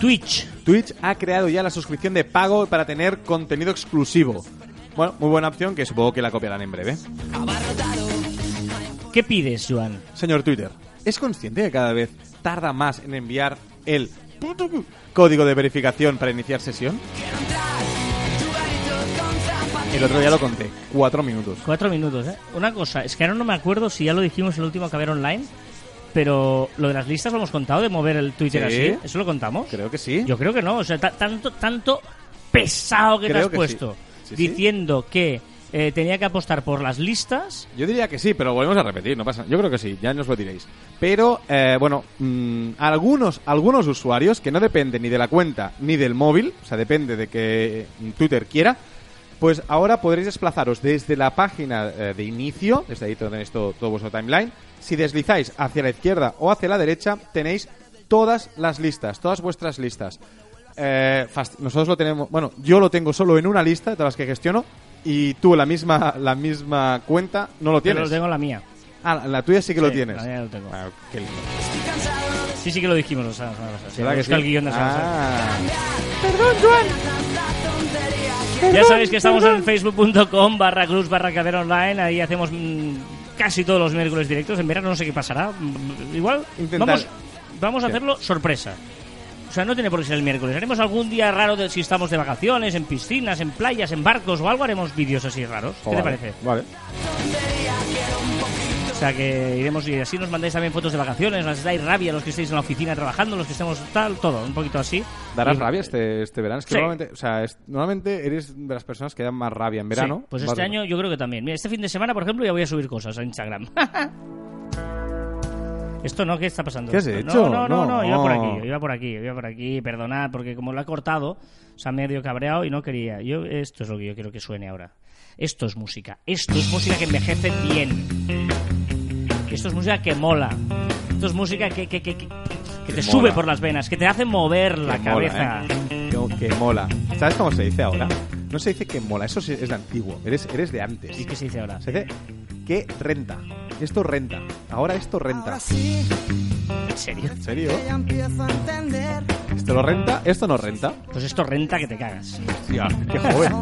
Speaker 1: Twitch.
Speaker 2: Twitch ha creado ya la suscripción de pago para tener contenido exclusivo. Bueno, muy buena opción que supongo que la copiarán en breve.
Speaker 1: ¿Qué pides, Joan?
Speaker 2: Señor Twitter, ¿es consciente que cada vez tarda más en enviar el código de verificación para iniciar sesión? El otro día lo conté, cuatro minutos.
Speaker 1: Cuatro minutos, ¿eh? Una cosa, es que ahora no me acuerdo si ya lo dijimos en el último Caber Online, pero lo de las listas lo hemos contado, de mover el Twitter
Speaker 2: Sí.
Speaker 1: así. ¿Eso lo contamos?
Speaker 2: Creo que sí.
Speaker 1: Yo creo que no, o sea, ta- tanto, tanto pesado que te has
Speaker 2: que
Speaker 1: puesto
Speaker 2: sí. Sí, sí.
Speaker 1: diciendo que eh, tenía que apostar por las listas.
Speaker 2: Yo diría que sí, pero volvemos a repetir, no pasa Yo creo que sí, ya nos lo diréis. Pero, eh, bueno, mm, algunos, algunos usuarios que no dependen ni de la cuenta ni del móvil, o sea, depende de que Twitter quiera, pues ahora podréis desplazaros desde la página eh, de inicio, desde ahí tenéis todo, todo vuestro timeline. Si deslizáis hacia la izquierda o hacia la derecha, tenéis todas las listas, todas vuestras listas. Eh, nosotros lo tenemos, bueno, yo lo tengo solo en una lista de todas las que gestiono y tú la misma la misma cuenta no lo
Speaker 1: Pero
Speaker 2: tienes.
Speaker 1: lo tengo en la mía.
Speaker 2: Ah, la tuya sí que lo tienes.
Speaker 1: la mía lo tengo.
Speaker 2: Ah, qué lindo.
Speaker 1: Sí, sí que lo dijimos la pasada. Sí,
Speaker 2: ¿Verdad que sí?
Speaker 1: el guion de la semana pasada. Ya sabéis que estamos en facebook.com barra cruz barra cadena online. Ahí hacemos mm, casi todos los miércoles directos. En verano no sé qué pasará. Mm, Igual
Speaker 2: Intentar-
Speaker 1: vamos, vamos a hacerlo sorpresa. O sea, no tiene por qué ser el miércoles. Haremos algún día raro de si estamos de vacaciones, en piscinas, en playas, en barcos o algo. Haremos vídeos así raros. ¿Qué te parece?
Speaker 2: Vale.
Speaker 1: O sea, que iremos y así nos mandáis también fotos de vacaciones. Nos dais rabia los que estéis en la oficina trabajando, los que estemos tal, todo. Un poquito así.
Speaker 2: ¿Darás
Speaker 1: Y-
Speaker 2: rabia este, este verano? Es que
Speaker 1: Sí.
Speaker 2: normalmente, o sea, es- normalmente eres de las personas que dan más rabia en verano.
Speaker 1: Sí, pues este año yo creo que también. Mira, este fin de semana, por ejemplo, ya voy a subir cosas a Instagram. Esto no, ¿qué está pasando?
Speaker 2: ¿Qué has hecho?
Speaker 1: No, no, no, no,
Speaker 2: No.
Speaker 1: iba por aquí, iba por aquí, iba por aquí, perdonad, porque como lo he cortado, se ha medio cabreado y no quería. Yo, esto es lo que yo quiero que suene ahora. Esto es música, esto es música que envejece bien. Esto es música que mola. Esto es música que, que, que, que, que te
Speaker 2: Que
Speaker 1: sube por las venas, que te hace mover la
Speaker 2: que mola,
Speaker 1: cabeza.
Speaker 2: ¿eh? Que, que mola. ¿Sabes cómo se dice ahora? No se dice que mola, eso sí es de antiguo. Eres, eres de antes.
Speaker 1: ¿Y qué se dice ahora?
Speaker 2: Se dice que renta. Esto renta. Ahora esto renta.
Speaker 1: ¿En serio?
Speaker 2: ¿En serio?
Speaker 5: A entender.
Speaker 2: ¿Esto lo renta? ¿Esto no renta?
Speaker 1: Pues esto renta que te cagas.
Speaker 2: Hostia, qué joven.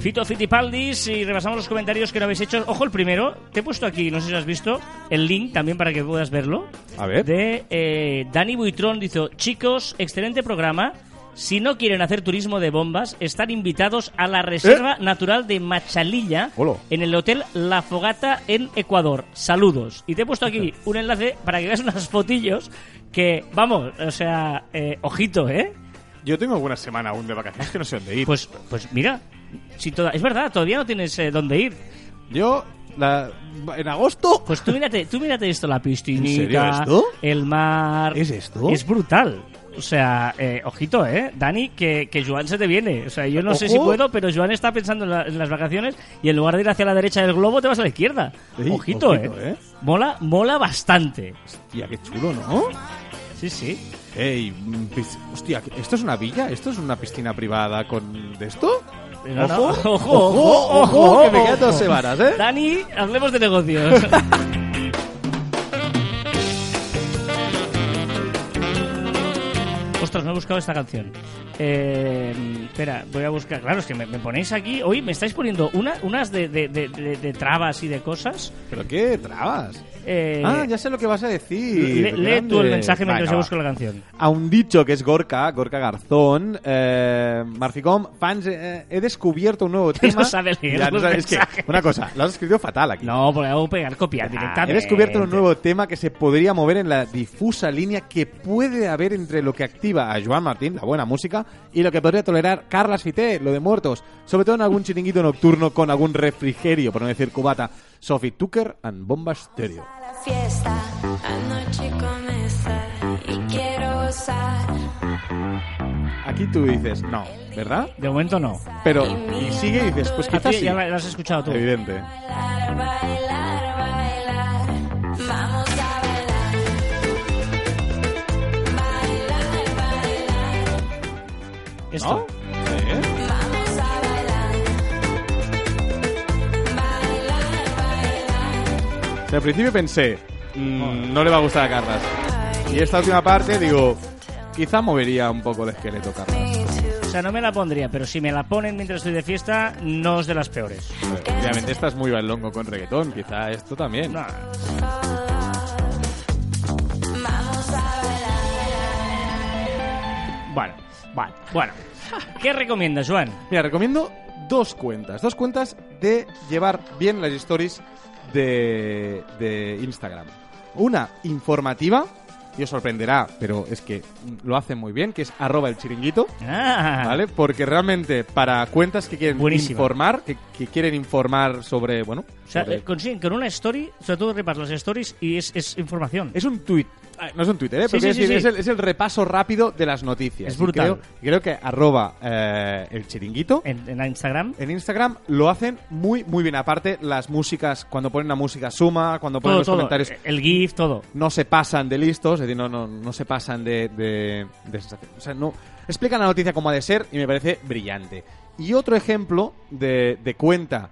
Speaker 1: Fito Fitipaldis y repasamos los comentarios que no habéis hecho. Ojo, el primero, te he puesto aquí, no sé si has visto, el link también para que puedas verlo.
Speaker 2: A ver.
Speaker 1: De eh, Dani Buitrón, dice, chicos, excelente programa. Si no quieren hacer turismo de bombas, están invitados a la Reserva Natural de Machalilla
Speaker 2: ¿Eh? Hola.
Speaker 1: en el Hotel La Fogata en Ecuador. Saludos. Y te he puesto aquí un enlace para que veas unas fotillos que, vamos, o sea, eh, ojito, ¿eh?
Speaker 2: Yo tengo alguna semana aún de vacaciones que no sé dónde ir.
Speaker 1: Pues, pues mira, si toda, es verdad, todavía no tienes eh, dónde ir.
Speaker 2: Yo, la- en agosto...
Speaker 1: Pues tú mírate, tú mírate esto, la piscinita,
Speaker 2: ¿En serio esto?
Speaker 1: el mar...
Speaker 2: ¿Es esto?
Speaker 1: Es brutal. O sea, eh, ojito, ¿eh? Dani, que, que Joan se te viene. O sea, yo no sé
Speaker 2: Ojo.
Speaker 1: si puedo, pero Joan está pensando en, la- en las vacaciones y en lugar de ir hacia la derecha del globo te vas a la izquierda.
Speaker 2: Ey,
Speaker 1: ojito,
Speaker 2: ojito,
Speaker 1: ¿eh?
Speaker 2: ¿eh?
Speaker 1: Mola, mola bastante.
Speaker 2: Hostia, qué chulo, ¿no?
Speaker 1: Sí, sí.
Speaker 2: Ey, pis- hostia, ¿esto es una villa? ¿Esto es una piscina privada con... ¿de esto?
Speaker 1: No, no,
Speaker 2: Ojo,
Speaker 1: ojo,
Speaker 2: ojo, ojo, que me quedan dos semanas, ¿eh?
Speaker 1: Dani, hablemos de negocios. No he buscado esta canción. Eh, espera, voy a buscar. Claro, es que me, me ponéis aquí. Hoy me estáis poniendo una, unas de, de- de- de- trabas y de cosas.
Speaker 2: ¿Pero qué trabas?
Speaker 1: Eh,
Speaker 2: ah, ya sé lo que vas a decir.
Speaker 1: le- lee tú el mensaje mientras yo busco la canción.
Speaker 2: A un dicho que es Gorka, Gorka Garzón, eh, Marficom, fans, eh, he descubierto un nuevo tema.
Speaker 1: sabe leer
Speaker 2: Ya, no sabe- es que, una cosa, lo has escrito fatal aquí.
Speaker 1: No, porque hago pegar copiar
Speaker 2: Ah,
Speaker 1: directamente.
Speaker 2: he descubierto un nuevo tema que se podría mover en la difusa línea que puede haber entre lo que activa a Joan Martín, la buena música, y lo que podría tolerar Carlas Fité, lo de muertos. Sobre todo en algún chiringuito nocturno con algún refrigerio, por no decir cubata. Sophie Tucker and Bomba Stereo.
Speaker 3: la fiesta, anoche comenzar y quiero gozar.
Speaker 2: Aquí tú dices, no, ¿verdad?
Speaker 1: De momento no.
Speaker 2: Pero, y sigue y dices, pues quizás sí.
Speaker 1: ya la has escuchado tú.
Speaker 2: Evidente.
Speaker 3: Bailar, bailar, bailar. Vamos
Speaker 1: Esto.
Speaker 2: ¿Eh? O sea, al principio pensé, mm, no le va a gustar a Carlas. Y esta última parte, digo, quizá movería un poco el esqueleto, Carlas.
Speaker 1: O sea, no me la pondría, pero si me la ponen mientras estoy de fiesta, no es de las peores.
Speaker 2: Obviamente esta es muy bailongo con reggaetón, quizá esto también.
Speaker 1: No. Bueno, bueno. ¿Qué recomiendas, Juan?
Speaker 2: Mira, recomiendo dos cuentas. Dos cuentas de llevar bien las stories de, de Instagram. Una informativa, y os sorprenderá, pero es que lo hacen muy bien, que es arroba el chiringuito.
Speaker 1: Ah,
Speaker 2: ¿Vale? Porque realmente para cuentas que quieren informar, que, que quieren informar sobre, bueno,
Speaker 1: O sea,
Speaker 2: sobre-
Speaker 1: eh, consiguen con una story, sobre todo repas las stories y es, es información.
Speaker 2: es un tweet. No es un Twitter, ¿eh?
Speaker 1: Sí, sí, sí,
Speaker 2: decir,
Speaker 1: sí.
Speaker 2: Es, el, es el repaso rápido de las noticias.
Speaker 1: Es brutal.
Speaker 2: Creo, creo que arroba eh, el chiringuito
Speaker 1: En, en Instagram.
Speaker 2: en Instagram lo hacen muy, muy bien. Aparte, las músicas, cuando ponen la música suma, cuando ponen
Speaker 1: Todo,
Speaker 2: los
Speaker 1: todo.
Speaker 2: comentarios,
Speaker 1: El GIF, todo.
Speaker 2: no se pasan de listos, es decir, no, no, no se pasan de, de, de sensación. O sea, no. Explican la noticia como ha de ser y me parece brillante. Y otro ejemplo de, de cuenta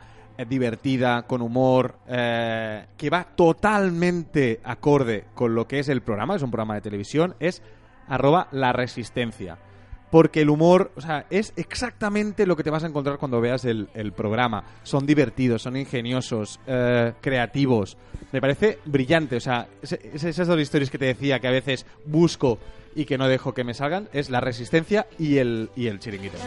Speaker 2: divertida, con humor, eh, que va totalmente acorde con lo que es el programa, es un programa de televisión, es arroba la resistencia. Porque el humor, o sea, es exactamente lo que te vas a encontrar cuando veas el, programa. Son divertidos, son ingeniosos, eh, creativos. Me parece brillante. O sea, esas dos historias que te decía que a veces busco y que no dejo que me salgan, es la resistencia y el, y el chiringuito.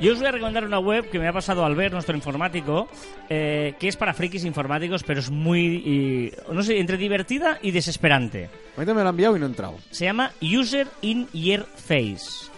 Speaker 1: Yo os voy a recomendar una web que me ha pasado Albert, nuestro informático, eh, que es para frikis informáticos, pero es muy, y- no sé, entre divertida y desesperante.
Speaker 2: Ahorita me lo han enviado y no he entrado.
Speaker 1: Se llama User in Your Face.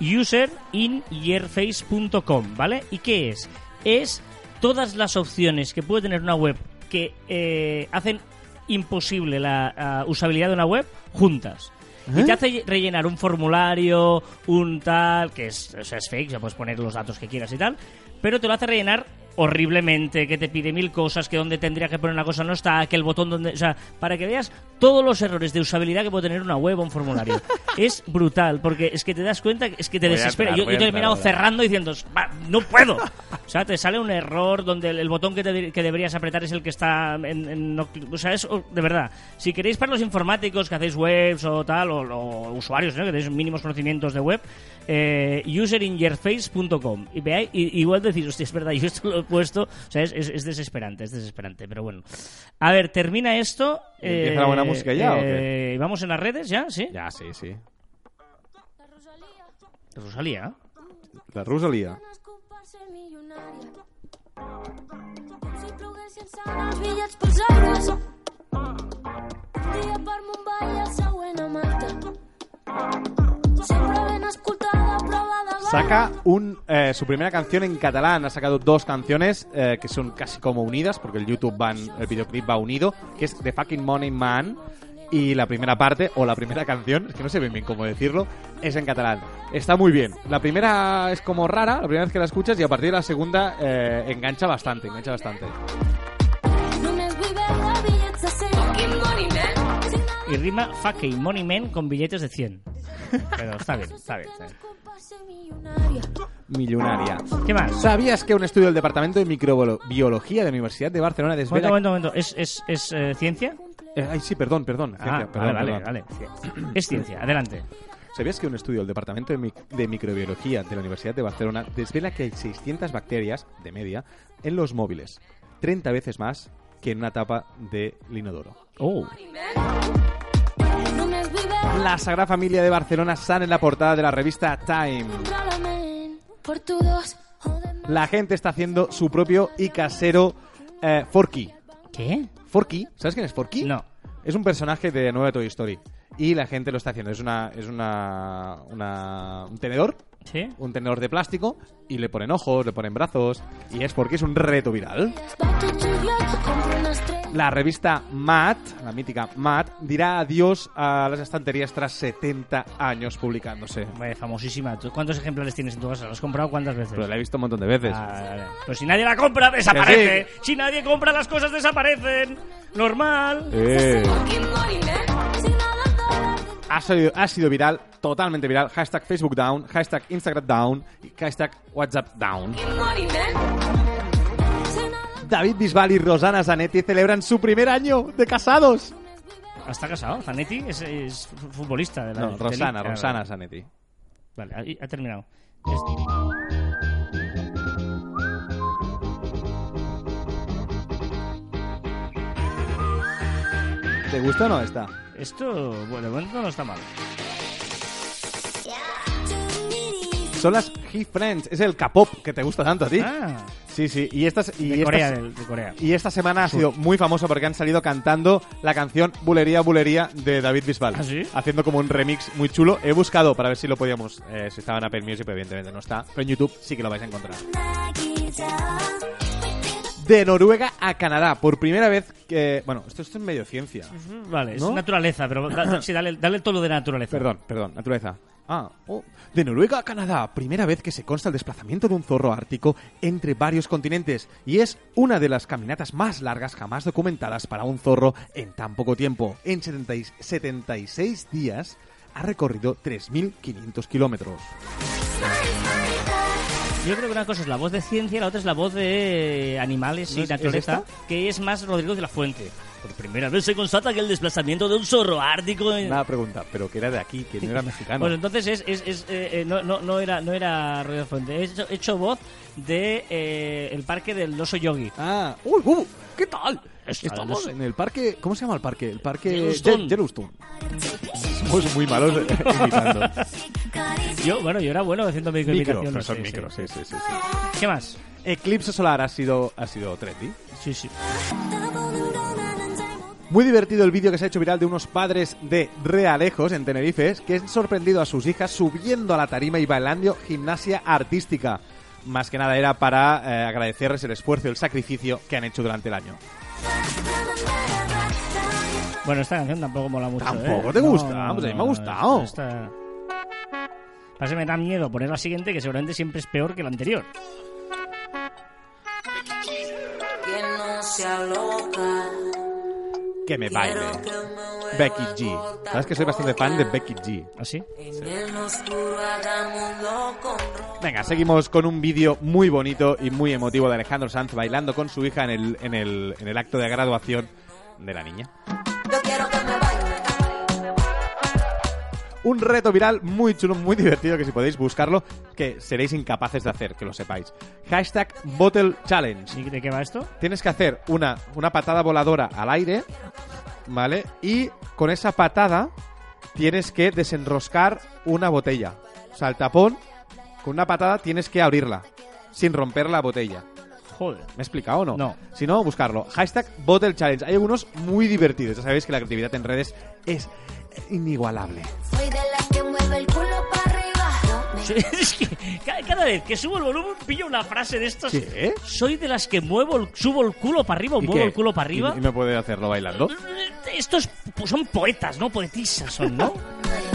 Speaker 1: Userinyourface.com, ¿vale? ¿Y qué es? Es todas las opciones que puede tener una web que eh, hacen imposible la usabilidad de una web juntas. Y te hace rellenar un formulario, un tal, que es, es fake, ya puedes poner los datos que quieras y tal, pero te lo hace rellenar horriblemente, que te pide mil cosas, que donde tendría que poner una cosa no está, que el botón donde... O sea, para que veas todos los errores de usabilidad que puede tener una web o un formulario. es brutal, porque es que te das cuenta, es que te
Speaker 2: Voy
Speaker 1: desespera.
Speaker 2: entrar,
Speaker 1: yo he
Speaker 2: ahora.
Speaker 1: cerrando diciendo, "Va, no puedo. O sea, te sale un error donde el, el botón que, te- que deberías apretar es el que está en... o sea, es de verdad. Si queréis para los informáticos que hacéis webs o tal, o, o usuarios, ¿no? que tenéis mínimos conocimientos de web, eh, userinyourface.com. Y veáis, y, igual decís, hostia, es verdad, yo esto lo puesto. O sea, es, es- es desesperante, es desesperante, pero bueno. A ver, termina esto.
Speaker 2: ¿Y empieza la buena música ya, o
Speaker 1: eh, ¿Vamos en las redes ya? ¿Sí?
Speaker 2: Ya, sí, sí.
Speaker 1: Rosalía.
Speaker 2: La Rosalía.
Speaker 3: Sempre ben escoltada prova de ball
Speaker 2: Saca un, eh, su primera canción en catalán. Ha sacado dos canciones eh, que son casi como unidas, porque el YouTube van, el videoclip va unido, que es The Fucking Money Man. Y la primera parte, o la primera canción, es que no sé bien, bien cómo decirlo, es en catalán. Está muy bien. La primera es como rara, la primera vez que la escuchas, y a partir de la segunda eh, engancha bastante, engancha bastante.
Speaker 3: només vull veure bitllets de 100 Fucking money man
Speaker 1: Y rima fucking money man con billetes de 100. Pero está bien, está bien. Está bien.
Speaker 2: Millonaria.
Speaker 1: ¿Qué más?
Speaker 2: ¿Sabías que un estudio del Departamento de Microbiología de la Universidad de Barcelona
Speaker 1: Momento,
Speaker 2: desvela...
Speaker 1: momento, momento. ¿Es, es, es eh, ciencia?
Speaker 2: Eh, ay, sí, perdón, perdón.
Speaker 1: Ah,
Speaker 2: ciencia, perdón,
Speaker 1: vale,
Speaker 2: perdón.
Speaker 1: vale, vale. Es ciencia, adelante.
Speaker 2: ¿Sabías que un estudio del Departamento de, Mic- de Microbiología de la Universidad de Barcelona desvela que hay 600 bacterias, de media, en los móviles? 30 veces más que en una tapa de linodoro.
Speaker 1: Oh.
Speaker 2: La Sagrada Familia de Barcelona sale en la portada de la revista Time. La gente está haciendo su propio y casero eh, Forky.
Speaker 1: ¿Qué?
Speaker 2: Forky, ¿sabes quién es Forky?
Speaker 1: No.
Speaker 2: Es un personaje de nueva Toy Story. Y la gente lo está haciendo. Es una, es una, una- un tenedor
Speaker 1: ¿Sí?
Speaker 2: un tenedor de plástico y le ponen ojos, le ponen brazos y es porque es un reto viral. La revista Mat, la mítica Mat, dirá adiós a las estanterías tras 70 años publicándose.
Speaker 1: Vaya, famosísima. ¿Tú ¿Cuántos ejemplares tienes en tu casa? ¿Lo has comprado cuántas veces?
Speaker 2: Pero la he visto un montón de veces.
Speaker 1: Ah, vale, vale. Pues si nadie la compra, desaparece. Si nadie compra, las cosas desaparecen. Normal.
Speaker 2: Eh, sido, ha sido viral, totalmente viral. Hashtag Facebook down, hashtag Instagram down y hashtag WhatsApp down. David Bisbal y Rosana Zanetti celebran su primer año de casados.
Speaker 1: ¿Está casado? Zanetti es, es futbolista de la
Speaker 2: No, Rosana,
Speaker 1: Liga.
Speaker 2: Rosana Zanetti.
Speaker 1: Vale, ahí ha terminado.
Speaker 2: ¿Te gusta o no esta?
Speaker 1: Esto, bueno, de momento no está mal.
Speaker 2: Son las He Friends, es el K-pop que te gusta tanto a ti.
Speaker 1: Ah,
Speaker 2: Sí, sí, y estas y
Speaker 1: de
Speaker 2: estas-
Speaker 1: Corea, del- de Corea.
Speaker 2: y esta semana ha sido muy famosa porque han salido cantando la canción Bulería Bulería de David Bisbal.
Speaker 1: ¿Ah, sí?
Speaker 2: Haciendo como un remix muy chulo. He buscado para ver si lo podíamos, eh, si estaba en Apple Music, pero evidentemente no está. Pero en YouTube sí que lo vais a encontrar. De Noruega a Canadá, por primera vez que... Bueno, esto, esto es medio ciencia.
Speaker 1: Vale, es
Speaker 2: ¿No?
Speaker 1: naturaleza, pero da- sí, dale, dale todo lo de naturaleza.
Speaker 2: Perdón, perdón, naturaleza. Ah, oh. De Noruega a Canadá, primera vez que se consta el desplazamiento de un zorro ártico entre varios continentes y es una de las caminatas más largas jamás documentadas para un zorro en tan poco tiempo. En 70 y- 76 días ha recorrido 3.500 kilómetros.
Speaker 1: Yo creo que una cosa es la voz de ciencia y la otra es la voz de animales
Speaker 2: ¿No
Speaker 1: y naturaleza, que es más Rodrigo de la Fuente. Por primera vez se constata que el desplazamiento de un zorro ártico... en-
Speaker 2: Una pregunta, pero que era de aquí, que no era mexicano.
Speaker 1: Pues entonces es, es, es, eh, eh, no, no, no era no era Fuente. He hecho, he hecho voz de eh, el parque del oso yogi.
Speaker 2: Ah, uy, uh, ¿qué tal? Estamos en el parque, ¿cómo se llama el parque? El parque
Speaker 1: Yellowstone.
Speaker 2: Ye- Yellowstone. Somos muy malos imitando.
Speaker 1: Yo, bueno, yo era bueno haciendo
Speaker 2: Micro,
Speaker 1: imitaciones.
Speaker 2: pero son
Speaker 1: sí,
Speaker 2: micro,
Speaker 1: sí.
Speaker 2: sí, sí, sí, sí.
Speaker 1: ¿Qué más?
Speaker 2: Eclipse solar ha sido, ha sido trendy.
Speaker 1: Sí, sí.
Speaker 2: Muy divertido el vídeo que se ha hecho viral de unos padres de Realejos en Tenerife que han sorprendido a sus hijas subiendo a la tarima y bailando gimnasia artística. Más que nada era para eh, agradecerles el esfuerzo y el sacrificio que han hecho durante el año.
Speaker 1: Bueno, esta canción tampoco mola mucho.
Speaker 2: ¿Tampoco
Speaker 1: ¿eh?
Speaker 2: te gusta? Pues a mí me ha gustado.
Speaker 1: Esta... Pasa que me da miedo poner la siguiente, que seguramente siempre es peor que la anterior.
Speaker 5: Que no sea loca.
Speaker 2: Que me baile. Becky G. Sabes que soy bastante fan de Becky G.
Speaker 5: Con ro-
Speaker 2: Venga, seguimos con un vídeo muy bonito y muy emotivo de Alejandro Sanz bailando con su hija en el, en el, en el acto de graduación de la niña.
Speaker 5: Yo quiero que me baile.
Speaker 2: Un reto viral muy chulo, muy divertido, que si podéis buscarlo, que seréis incapaces de hacer, que lo sepáis. Hashtag Bottle Challenge.
Speaker 1: ¿Y de qué va esto?
Speaker 2: Tienes que hacer una, una patada voladora al aire, ¿vale? Y con esa patada tienes que desenroscar una botella. O sea, el tapón, con una patada tienes que abrirla, sin romper la botella.
Speaker 1: Joder.
Speaker 2: ¿Me he explicado o no?
Speaker 1: No.
Speaker 2: Si no, buscarlo. Hashtag Bottle Challenge. Hay algunos muy divertidos. Ya sabéis que la creatividad en redes es inigualable.
Speaker 3: Soy de las que mueve el culo para arriba.
Speaker 1: Sí, es que ca- cada vez que subo el volumen pillo una frase de estas.
Speaker 2: ¿Qué?
Speaker 1: Soy de las que muevo el, subo el culo para arriba o
Speaker 2: ¿Y
Speaker 1: muevo
Speaker 2: qué?
Speaker 1: el culo para arriba.
Speaker 2: ¿Y, y no puede hacerlo bailando?
Speaker 1: Estos pues, son poetas, ¿no? Poetisas son, ¿no?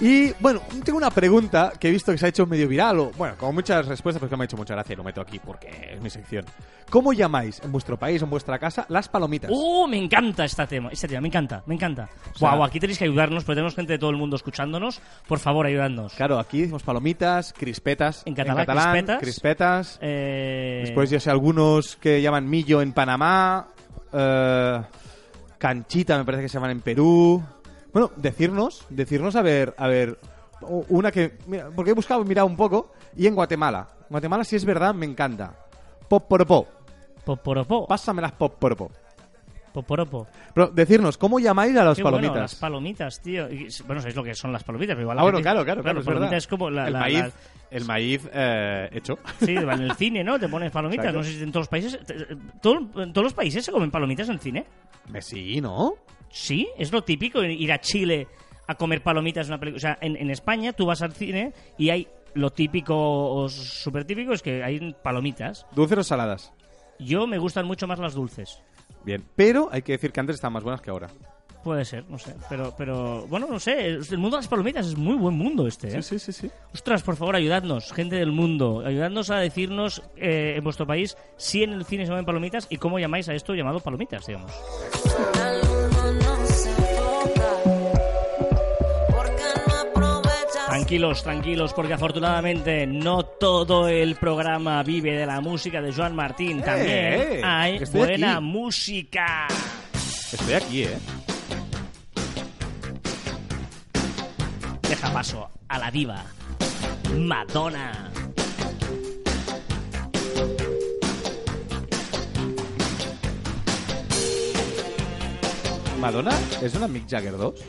Speaker 2: Y bueno, tengo una pregunta que he visto que se ha hecho medio viral, o bueno, como muchas respuestas, porque me ha hecho mucha gracia y lo meto aquí porque es mi sección. ¿Cómo llamáis en vuestro país o en vuestra casa las palomitas?
Speaker 1: ¡Oh, me encanta este tema! Este tema, me encanta, me encanta.
Speaker 2: sea-
Speaker 1: Guau, aquí tenéis que ayudarnos, porque tenemos gente de todo el mundo escuchándonos. Por favor, ayudadnos.
Speaker 2: Claro, aquí decimos palomitas, crispetas.
Speaker 1: En catalán, crispetas.
Speaker 2: crispetas.
Speaker 1: Eh...
Speaker 2: Después yo sé algunos que llaman millo en Panamá, eh, canchita me parece que se llaman en Perú. Bueno, decirnos, decirnos a ver, a ver, una que, mira, porque he buscado, he mirado un poco, y en Guatemala. Guatemala, si es verdad, me encanta. Poporopo,
Speaker 1: Poporopo.
Speaker 2: pásame las poporopo.
Speaker 1: Poporopo.
Speaker 2: Pero decirnos, ¿cómo llamáis a las
Speaker 1: Qué bueno,
Speaker 2: palomitas?
Speaker 1: las palomitas, tío. Y- bueno, sabéis lo que son las palomitas, pero igual la
Speaker 2: ah, bueno,
Speaker 1: gente-
Speaker 2: claro, claro, claro, es
Speaker 1: palomita es como la,
Speaker 2: el
Speaker 1: la-
Speaker 2: maíz,
Speaker 1: la-
Speaker 2: el maíz eh, hecho.
Speaker 1: Sí, en el cine, ¿no? Te pones palomitas.
Speaker 2: Exacto.
Speaker 1: No sé si en todos los países. te- todo- en todos los países se comen palomitas en cine.
Speaker 2: Me sí, ¿no?
Speaker 1: Sí, es lo típico ir a Chile a comer palomitas en una película. O sea, en, en España tú vas al cine y hay lo típico o súper típico es que hay palomitas.
Speaker 2: ¿Dulces o saladas?
Speaker 1: Yo me gustan mucho más las dulces.
Speaker 2: Bien, pero hay que decir que antes estaban más buenas que ahora.
Speaker 1: Puede ser, no sé. Pero, pero bueno, no sé. El mundo de las palomitas es muy buen mundo este, ¿eh?
Speaker 2: Sí, sí, sí, sí.
Speaker 1: Ostras, por favor, ayudadnos, gente del mundo. Ayudadnos a decirnos eh, en vuestro país si en el cine se ven palomitas y cómo llamáis a esto llamado palomitas, digamos. Tranquilos, tranquilos, porque afortunadamente no todo el programa vive de la música de Joan Martín. También
Speaker 2: eh,
Speaker 1: hay buena
Speaker 2: aquí.
Speaker 1: música.
Speaker 2: Estoy aquí, ¿eh?
Speaker 1: Deja paso a la diva, Madonna.
Speaker 2: ¿Madonna es una Mick Jagger 2?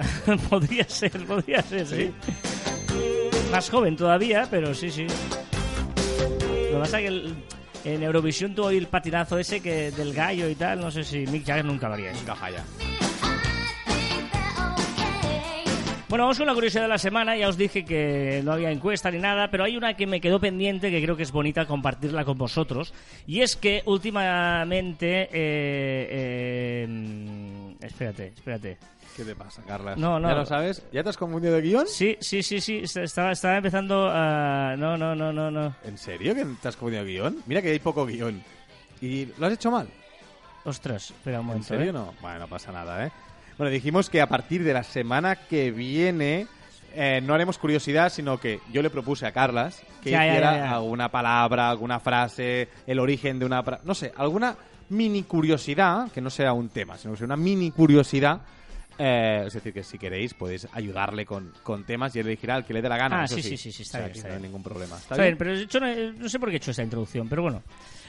Speaker 1: podría ser, podría ser, sí. Más joven todavía, pero sí, sí. Lo que pasa es que el- en Eurovisión tuvo el patinazo ese que del gallo y tal. No sé si Mick Jagger nunca lo haría eso.
Speaker 2: Cajaya.
Speaker 1: Bueno, vamos con la curiosidad de la semana. Ya os dije que no había encuesta ni nada, pero hay una que me quedó pendiente que creo que es bonita compartirla con vosotros. Y es que últimamente. eh, eh, mm, espérate, espérate.
Speaker 2: ¿Qué te pasa, Carla?
Speaker 1: No, no.
Speaker 2: ¿Ya lo sabes? ¿Ya te has confundido de guion?
Speaker 1: Sí, sí, sí, sí. est- Estaba, estaba empezando a. No, no, no, no, no.
Speaker 2: ¿En serio que te has confundido de guion? Mira que hay poco guion. ¿Y lo has hecho mal?
Speaker 1: Ostras, espera un
Speaker 2: ¿En
Speaker 1: momento.
Speaker 2: serio
Speaker 1: ¿eh?
Speaker 2: no? Bueno, no pasa nada, ¿eh? Bueno, dijimos que a partir de la semana que viene eh, no haremos curiosidad, sino que yo le propuse a Carlas que
Speaker 1: Ya,
Speaker 2: hiciera
Speaker 1: ya, ya.
Speaker 2: alguna palabra, alguna frase, el origen de una... No sé, alguna mini curiosidad, que no sea un tema, sino que sea una mini curiosidad. Eh, es decir, que si queréis podéis ayudarle con, con temas y él elegirá el que le dé la gana.
Speaker 1: Ah, sí, sí, sí, sí, está
Speaker 2: O sea,
Speaker 1: bien, está
Speaker 2: no hay
Speaker 1: bien.
Speaker 2: ningún problema. ¿Está,
Speaker 1: Está bien,
Speaker 2: bien?
Speaker 1: pero hecho una- no sé por qué he hecho esta introducción, pero bueno.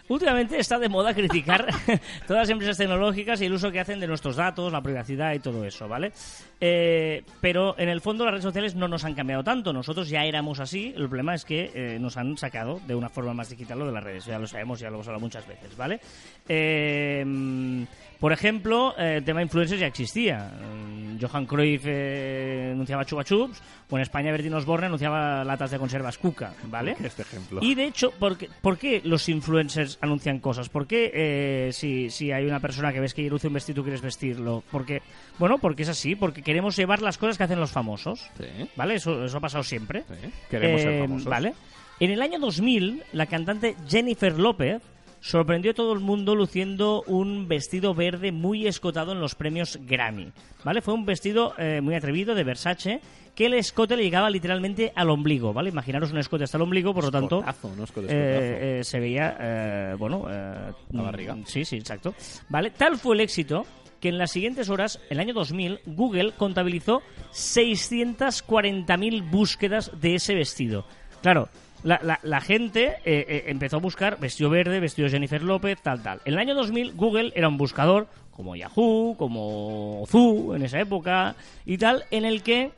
Speaker 1: Últimamente está de moda criticar todas las empresas tecnológicas y el uso que hacen de nuestros datos, la privacidad y todo eso, ¿vale? Eh, pero en el fondo las redes sociales no nos han cambiado tanto. Nosotros ya éramos así. El problema es que eh, nos han sacado de una forma más digital lo de las redes. Ya lo sabemos, ya lo hemos hablado muchas veces, ¿vale? Eh, por ejemplo, eh, el tema influencers ya existía. Mm, Johan Cruyff eh, anunciaba chupa chups, o en España Bertín Osborne anunciaba latas de conservas Cuca, ¿vale?
Speaker 2: Este ejemplo.
Speaker 1: Y de hecho, ¿por qué, por qué los influencers anuncian cosas? ¿Por qué eh, si, si hay una persona que ves que luce un vestido tú quieres vestirlo? Porque, bueno, porque es así, porque queremos llevar las cosas que hacen los famosos.
Speaker 2: Sí.
Speaker 1: ¿Vale? Eso, eso ha pasado siempre.
Speaker 2: Sí. Queremos ser
Speaker 1: Eh,
Speaker 2: famosos.
Speaker 1: Vale. En el año 2000, la cantante Jennifer López sorprendió a todo el mundo luciendo un vestido verde muy escotado en los premios Grammy. ¿Vale? Fue un vestido eh, muy atrevido de Versace que el escote le llegaba literalmente al ombligo, ¿vale? Imaginaros un escote hasta el ombligo, por lo tanto...
Speaker 2: No escote,
Speaker 1: eh, eh, se veía, eh, bueno... eh,
Speaker 2: La barriga.
Speaker 1: mm, Sí, sí, exacto. ¿Vale? Tal fue el éxito que en las siguientes horas, el año 2000, Google contabilizó 640.000 búsquedas de ese vestido. Claro, la, la- la gente eh, eh, empezó a buscar vestido verde, vestido Jennifer López, tal, tal. En el año 2000, Google era un buscador como Yahoo, como Zoo en esa época y tal, en el que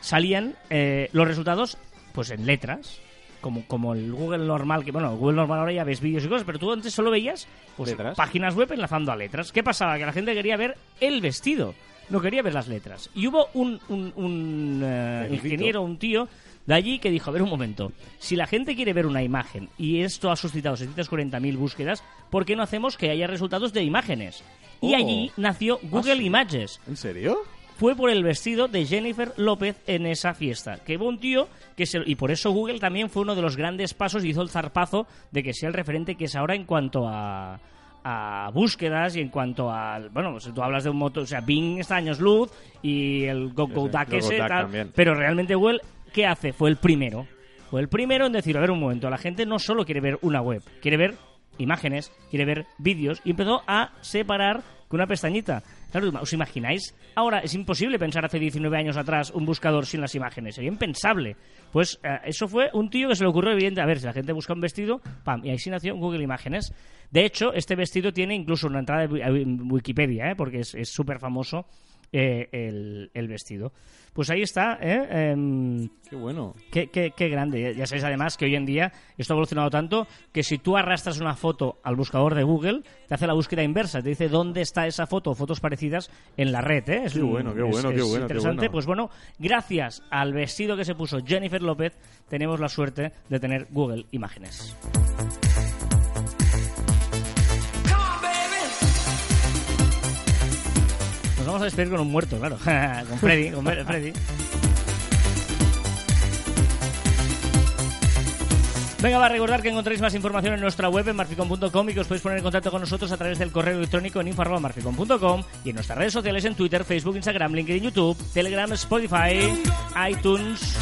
Speaker 1: salían eh, los resultados pues en letras. Como, como el Google normal, que bueno, el Google normal ahora ya ves vídeos y cosas, pero tú antes solo veías pues,
Speaker 2: Letras.
Speaker 1: páginas web enlazando a letras. ¿Qué pasaba? Que la gente quería ver el vestido, no quería ver las letras. Y hubo un, un- un, eh, ingeniero, un tío de allí que dijo, a ver un momento, si la gente quiere ver una imagen y esto ha suscitado 640.000 búsquedas, ¿por qué no hacemos que haya resultados de imágenes? Y
Speaker 2: Oh.
Speaker 1: allí nació Google
Speaker 2: sí?
Speaker 1: Images
Speaker 2: ¿En serio?
Speaker 1: fue por el vestido de Jennifer López en esa fiesta. Que hubo un tío que se, y por eso Google también fue uno de los grandes pasos y hizo el zarpazo de que sea el referente que es ahora en cuanto a a búsquedas y en cuanto al bueno si tú hablas de un motor o sea Bing está años luz y el Go Go
Speaker 2: Sí, sí,
Speaker 1: ese tal, pero realmente Google ¿qué hace? fue el primero fue el primero en decir a ver un momento la gente no solo quiere ver una web quiere ver imágenes, quiere ver vídeos y empezó a separar con una pestañita. Claro, ¿os imagináis? Ahora es imposible pensar hace 19 años atrás un buscador sin las imágenes, sería impensable. Pues eh, eso fue un tío que se le ocurrió evidente, a ver, si la gente busca un vestido, pam, y ahí sí nació Google Imágenes. De hecho, este vestido tiene incluso una entrada en Wikipedia, ¿eh? porque es súper famoso eh, el, el vestido. Pues ahí está, ¿eh? Em,
Speaker 2: Qué bueno.
Speaker 1: Qué, qué- qué grande. Ya sabéis además que hoy en día esto ha evolucionado tanto que si tú arrastras una foto al buscador de Google, te hace la búsqueda inversa. Te dice dónde está esa foto o fotos parecidas en la red. ¿eh? Es,
Speaker 2: Qué bueno, qué bueno,
Speaker 1: es
Speaker 2: qué bueno, qué
Speaker 1: interesante.
Speaker 2: bueno.
Speaker 1: Pues bueno, gracias al vestido que se puso Jennifer López, tenemos la suerte de tener Google Imágenes. Vamos a despedir con un muerto, claro. con Freddy, con Freddy. Venga, va a recordar que encontráis más información en nuestra web en marficon.com y que os podéis poner en contacto con nosotros a través del correo electrónico en info.marficon.com y en nuestras redes sociales en Twitter, Facebook, Instagram, LinkedIn, YouTube, Telegram, Spotify, iTunes.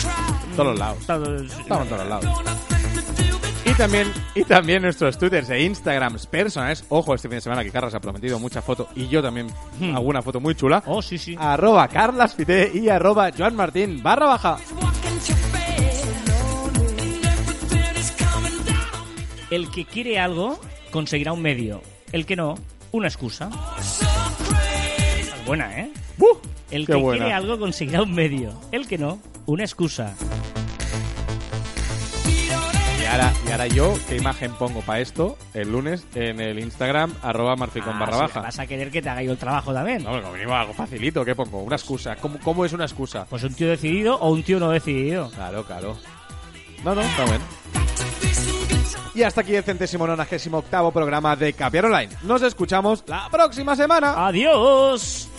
Speaker 2: Todos los lados.
Speaker 1: Todos,
Speaker 2: Estamos en todos lados. Y también, y también nuestros twitters e instagrams personales. Ojo, este fin de semana que Carlos ha prometido mucha foto y yo también
Speaker 1: Hmm.
Speaker 2: alguna foto muy chula.
Speaker 1: Oh, sí, sí.
Speaker 2: Arroba carlasfite y arroba Joan Martín barra baja.
Speaker 1: El que quiere algo conseguirá un medio. El que no, una excusa. Buena, ¿eh?
Speaker 2: ¡Buh!
Speaker 1: El que
Speaker 2: buena.
Speaker 1: quiere algo conseguirá un medio. El que no, una excusa.
Speaker 2: Y ahora, y ahora yo, ¿qué imagen pongo para esto el lunes en el Instagram arroba marficon
Speaker 1: Ah,
Speaker 2: barra
Speaker 1: sí,
Speaker 2: baja?
Speaker 1: Vas a querer que te haga yo el trabajo también.
Speaker 2: No, como mínimo algo facilito, ¿qué pongo? Una excusa. ¿Cómo, cómo es una excusa?
Speaker 1: Pues un tío decidido o un tío no decidido.
Speaker 2: Claro, claro. No, no, está bien. Y hasta aquí el centésimo nonagésimo octavo programa de Capiar Online. Nos escuchamos la próxima semana.
Speaker 1: Adiós.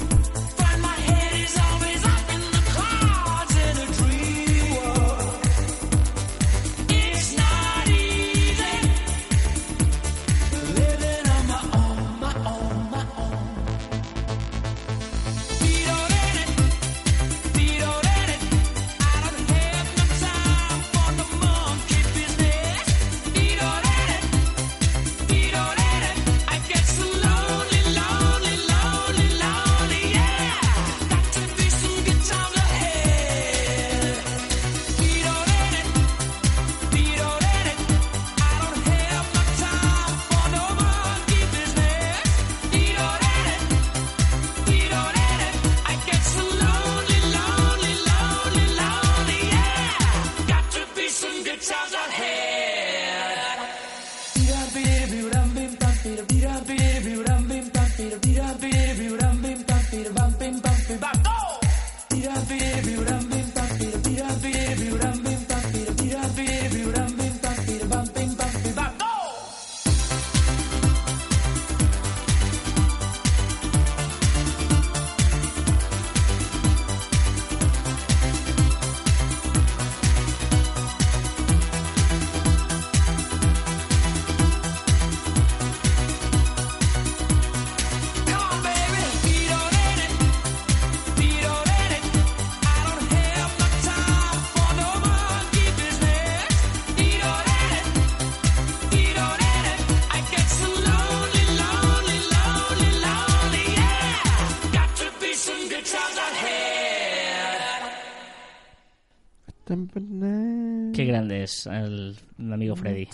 Speaker 1: Grande es el, el amigo Freddy.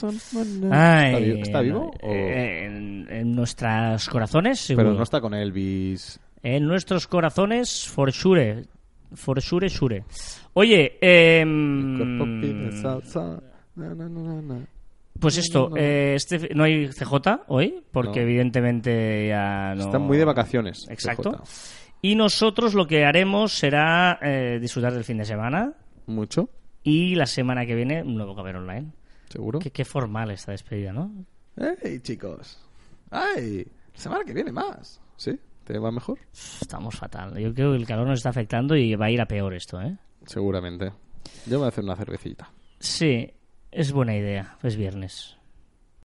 Speaker 1: Ay,
Speaker 2: ¿Está vivo?
Speaker 1: Eh, En, en nuestros corazones,
Speaker 2: Pero
Speaker 1: seguro.
Speaker 2: no está con Elvis.
Speaker 1: En nuestros corazones, for sure. For sure, sure. Oye, em,
Speaker 2: na.
Speaker 1: pues esto, eh, este, no hay CJ hoy, porque
Speaker 2: No.
Speaker 1: evidentemente ya no...
Speaker 2: Están muy de vacaciones.
Speaker 1: Exacto.
Speaker 2: CJ.
Speaker 1: Y nosotros lo que haremos será eh, disfrutar del fin de semana
Speaker 2: ¿Mucho?
Speaker 1: Y la semana que viene un nuevo Caber Online.
Speaker 2: ¿Seguro?
Speaker 1: Qué, qué formal esta despedida, ¿no?
Speaker 2: ¡Ey, chicos! ¡Ay! La semana que viene más. ¿Sí? ¿Te va mejor?
Speaker 1: Estamos fatal. Yo creo que el calor nos está afectando y va a ir a peor esto, ¿eh?
Speaker 2: Seguramente. Yo voy a hacer una cervecita.
Speaker 1: Sí, es buena idea. Es viernes.